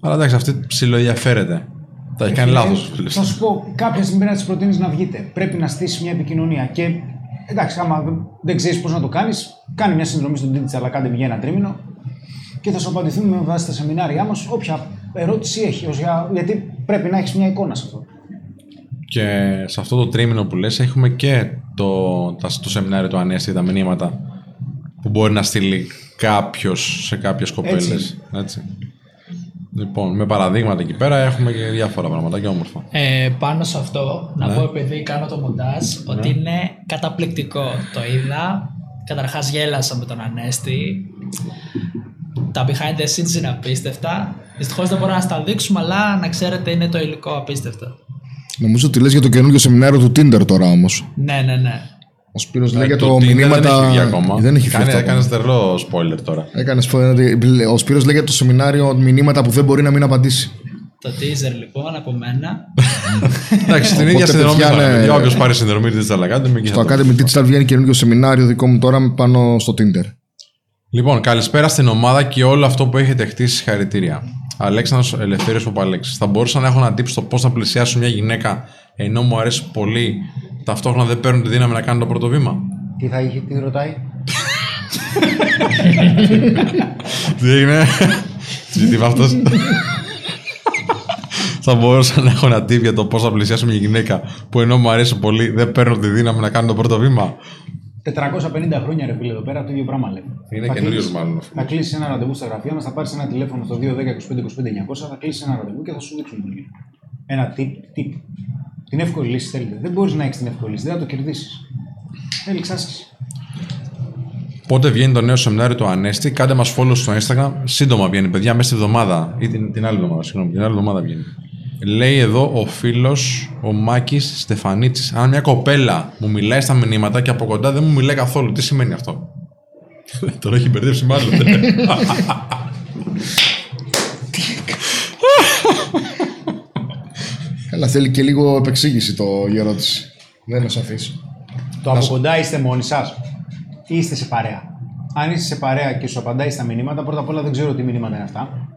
αλλά εντάξει, αυτή ψιλοενδιαφέρεται. Τα έχει κάνει λάθος. Θα σου πω, κάποια στιγμή πρέπει να της προτείνεις να βγείτε. Πρέπει να στήσεις μια επικοινωνία. Και εντάξει, άμα δεν ξέρεις πώς να το κάνεις, κάνει μια συνδρομή στο Digital Academy για ένα τρίμηνο και θα σου απαντηθούμε με βάση τα σεμινάρια μας όποια ερώτηση έχει. ως για- γιατί πρέπει να έχεις μια εικόνα σε αυτό. Και σε αυτό το τρίμηνο που λες έχουμε και το, τα- το σεμινάριο του Ανέστη, τα μηνύματα που μπορεί να στείλει κάποιος σε κάποιες κοπέλες. Έτσι. Λοιπόν, με παραδείγματα εκεί πέρα έχουμε και διάφορα πράγματα και όμορφα. Ε, πάνω σε αυτό, να Ναι. πω επειδή κάνω το μοντάζ, ότι είναι καταπληκτικό. Το είδα. Καταρχάς γέλασα με τον Ανέστη. Τα behind the scenes είναι απίστευτα. Δυστυχώς δεν μπορούμε να στα δείξουμε, αλλά να ξέρετε είναι το υλικό απίστευτο. Νομίζω ότι λες για το καινούργιο σεμινάριο του Tinder τώρα όμως. Ναι, ναι, ναι. Ο Σπύρος λέει Ε, για το το Tinder μηνύματα... Δεν έχει βγει ακόμα. Δεν έχει Κάνε, φύγει αυτό Έκανες ακόμα. τερλό spoiler τώρα. Έκανες φο- Ο Σπύρος λέει για το σεμινάριο μηνύματα που δεν μπορεί να μην απαντήσει. Το teaser λοιπόν από μένα. Εντάξει, στην Οπότε, ίδια συνδρομή παιδιά, θα ναι. είναι. Για όποιος πάρει συνδρομή της Academy εκεί Στο θα το Academy Digital βγαίνει καινούργιο σεμινάριο δικό μου τώρα πάνω στο Tinder. Λοιπόν, καλησπέρα στην ομάδα και όλο αυτό που έχετε χτίσει. Συγχαρητήρια. Αλέξανδρος Ελευθέριος Παπαλέξης. Θα μπορούσα να έχω ένα tip στο πώς να πλησιάσω μια γυναίκα ενώ μου αρέσει πολύ, ταυτόχρονα δεν παίρνω τη δύναμη να κάνω το πρώτο βήμα; Τι θα είχε, τι ρωτάει; Τι έγινε; Τι είπε αυτός. Θα μπορούσα να έχω ένα tip για το πώς να πλησιάσω μια γυναίκα που ενώ μου αρέσει πολύ δεν παίρνω τη δύναμη να κάνω το πρώτο βήμα; 450 χρόνια ρε φίλε εδώ πέρα, το ίδιο πράγμα λέμε. Είναι Θα καινούριος κλείσεις- μάλλον. Θα κλείσει ένα ραντεβού στα γραφεία μας, θα πάρεις ένα τηλέφωνο στο 210 25 25 900, θα κλείσει ένα ραντεβού και θα σου δείξουν που είναι. Ένα tip, tip. Την εύκολη λύση θέλετε. Δεν μπορείς να έχεις την εύκολη λύση, δεν θα το κερδίσεις. Θέλει άσκηση. Πότε βγαίνει το νέο σεμινάριο του Ανέστη, κάντε μας follow στο Instagram. Σύντομα βγαίνει, παιδιά, μέσα στη εβδομάδα. Ή την, την άλλη εβδομάδα, συγγνώμη, την άλλη εβδομάδα βγαίνει. Λέει εδώ ο φίλος, ο Μάκης Στεφανίτης, αν μια κοπέλα μου μιλάει στα μηνύματα και από κοντά δεν μου μιλάει καθόλου, τι σημαίνει αυτό; Τώρα έχει μπερδέψει μάλλον. Καλά, θέλει και λίγο επεξήγηση το η ερώτηση. Δεν είναι σαφή. Το από κοντά είστε μόνοι σας; Ή είστε σε παρέα; Αν είστε σε παρέα και σου απαντάει στα μηνύματα, πρώτα απ' όλα δεν ξέρω τι μηνύματα είναι αυτά.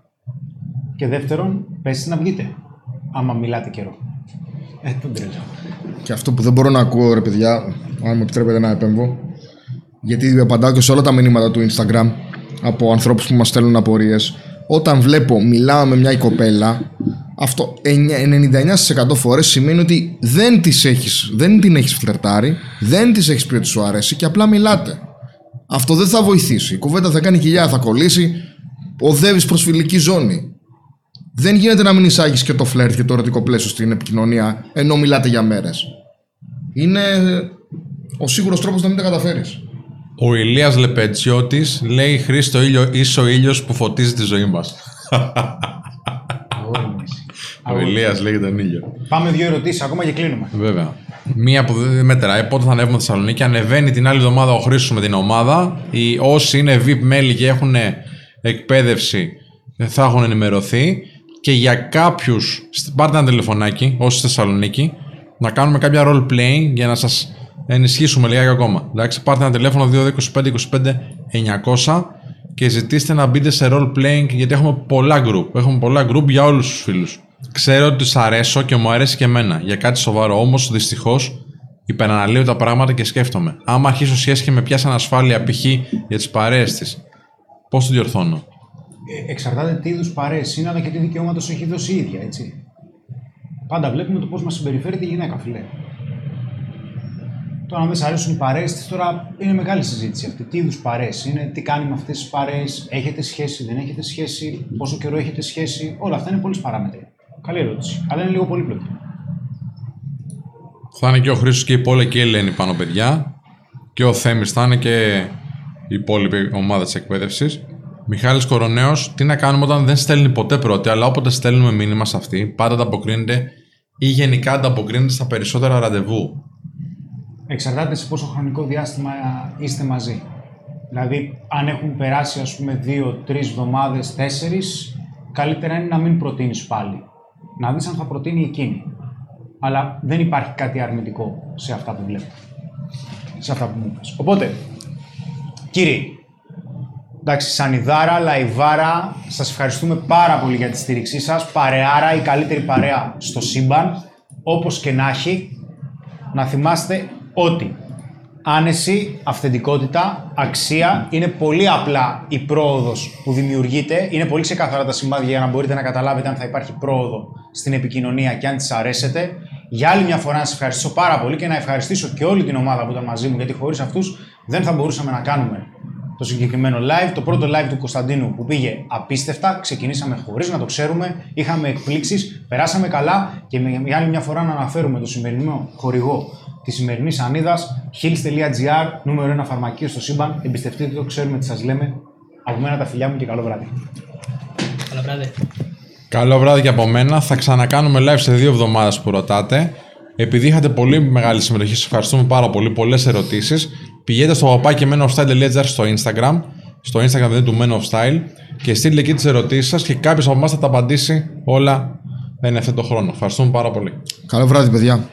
Και δεύτερον, πέστε να βγείτε. Άμα μιλάτε καιρό. Ε, τον τρέλα. Και αυτό που δεν μπορώ να ακούω, ρε παιδιά, αν μου επιτρέπετε να επέμβω, γιατί απαντάω και σε όλα τα μηνύματα του Instagram από ανθρώπους που μας στέλνουν απορίες. Όταν βλέπω, μιλάω με μια κοπέλα, αυτό 99% φορές σημαίνει ότι δεν, τις έχεις, δεν την έχεις φλερτάρει, δεν της έχεις πει ότι σου αρέσει και απλά μιλάτε. Αυτό δεν θα βοηθήσει. Η κουβέντα θα κάνει κοιλιά, θα κολλήσει, οδεύεις προς φιλική ζώνη. Δεν γίνεται να μην εισάγεις και το φλερτ και το ερωτικό πλαίσιο στην επικοινωνία ενώ μιλάτε για μέρες. Είναι ο σίγουρος τρόπος να μην τα καταφέρεις. ο Ηλίας Λεπετσιώτης λέει Χρήστο ήλιο είσαι ο ήλιος που φωτίζει τη ζωή μας. ο Ηλίας λέει τον ήλιο. Πάμε δύο ερωτήσεις ακόμα και κλείνουμε. Βέβαια. Μία που δεν μετράει. Πότε θα ανέβουμε στη Θεσσαλονίκη. Ανεβαίνει την άλλη εβδομάδα ο Χρήστος με την ομάδα. Οι όσοι είναι VIP μέλη και έχουν εκπαίδευση θα έχουν ενημερωθεί. Και για κάποιους, πάρτε ένα τηλεφωνάκι, όσοι στη Θεσσαλονίκη, να κάνουμε κάποια role playing για να σας ενισχύσουμε λιγάκι ακόμα. Εντάξει, πάρτε ένα τηλέφωνο 2225 25 900 και ζητήστε να μπείτε σε role playing γιατί έχουμε πολλά group. Έχουμε πολλά group για όλους τους φίλους. Ξέρω ότι σα αρέσω και μου αρέσει και εμένα για κάτι σοβαρό. Όμως δυστυχώς υπεραναλύω τα πράγματα και σκέφτομαι. Άμα αρχίσω σχέση και με πιάσει ανασφάλεια π.χ. για τις παρέες της, πώς το διορθώνω; Ε, εξαρτάται τι είδους παρέες είναι, αλλά και τι δικαιώματα σου έχει δώσει η ίδια, έτσι. Πάντα βλέπουμε το πώς μας συμπεριφέρεται η γυναίκα, φιλέ. Τώρα, αν δεν σ' αρέσουν οι παρέες της, τώρα είναι μεγάλη συζήτηση αυτή. Τι είδους παρέες είναι, τι κάνει με αυτές τις παρέες, έχετε σχέση, δεν έχετε σχέση, πόσο καιρό έχετε σχέση. Όλα αυτά είναι πολλέ παράμετροι. Καλή ερώτηση. Αλλά είναι λίγο πολύπλοκη. Θα είναι και ο Χρήστος και η Πόλε και η Ελένη πάνω παιδιά. Και ο Θέμης θα είναι και η υπόλοιπη ομάδα της εκπαίδευσης. Μιχάλης Κοροναίος, τι να κάνουμε όταν δεν στέλνει ποτέ πρώτη, αλλά όποτε στέλνουμε μήνυμα σε αυτή, πάντα ανταποκρίνεται ή γενικά ανταποκρίνεται στα περισσότερα ραντεβού. Εξαρτάται σε πόσο χρονικό διάστημα είστε μαζί. Δηλαδή, αν έχουν περάσει ας πούμε δύο, τρεις εβδομάδες, τέσσερις, καλύτερα είναι να μην προτείνεις πάλι. Να δεις αν θα προτείνει εκείνη. Αλλά δεν υπάρχει κάτι αρνητικό σε αυτά που βλέπω. Σε αυτά που μου είπες. Οπότε, κύριοι, εντάξει, Σανιδάρα, Λαϊβάρα, σας ευχαριστούμε πάρα πολύ για τη στήριξή σας. Παρεάρα, η καλύτερη παρέα στο σύμπαν, όπως και να έχει, να θυμάστε ότι άνεση, αυθεντικότητα, αξία είναι πολύ απλά η πρόοδος που δημιουργείται. Είναι πολύ ξεκάθαρα τα σημάδια για να μπορείτε να καταλάβετε αν θα υπάρχει πρόοδο στην επικοινωνία και αν της αρέσετε. Για άλλη μια φορά να σας ευχαριστήσω πάρα πολύ και να ευχαριστήσω και όλη την ομάδα που ήταν μαζί μου γιατί χωρίς αυτούς δεν θα μπορούσαμε να κάνουμε το συγκεκριμένο live. Το πρώτο live του Κωνσταντίνου που πήγε απίστευτα. Ξεκινήσαμε χωρίς να το ξέρουμε. Είχαμε εκπλήξεις, περάσαμε καλά και για άλλη μια φορά να αναφέρουμε το σημερινό χορηγό της σημερινής ανίδας hills.gr, νούμερο ένα φαρμακείο στο σύμπαν. Εμπιστευτείτε το, ξέρουμε τις σας λέμε. Από μένα τα φιλιά μου και καλό βράδυ. Καλό βράδυ. Καλό βράδυ και από μένα. Θα ξανακάνουμε live σε δύο εβδομάδες που ρωτάτε. Επειδή είχατε πολύ μεγάλη συμμετοχή, σας ευχαριστούμε πάρα πολύ. Πολλές ερωτήσεις. Πηγαίνετε στο παπάκι menofstyle.gr στο Instagram. Στο Instagram δηλαδή του Men of Style και στείλτε εκεί τις ερωτήσεις σας και κάποιος από εμάς θα τα απαντήσει όλα εν αυτό το χρόνο. Ευχαριστούμε πάρα πολύ. Καλό βράδυ, παιδιά.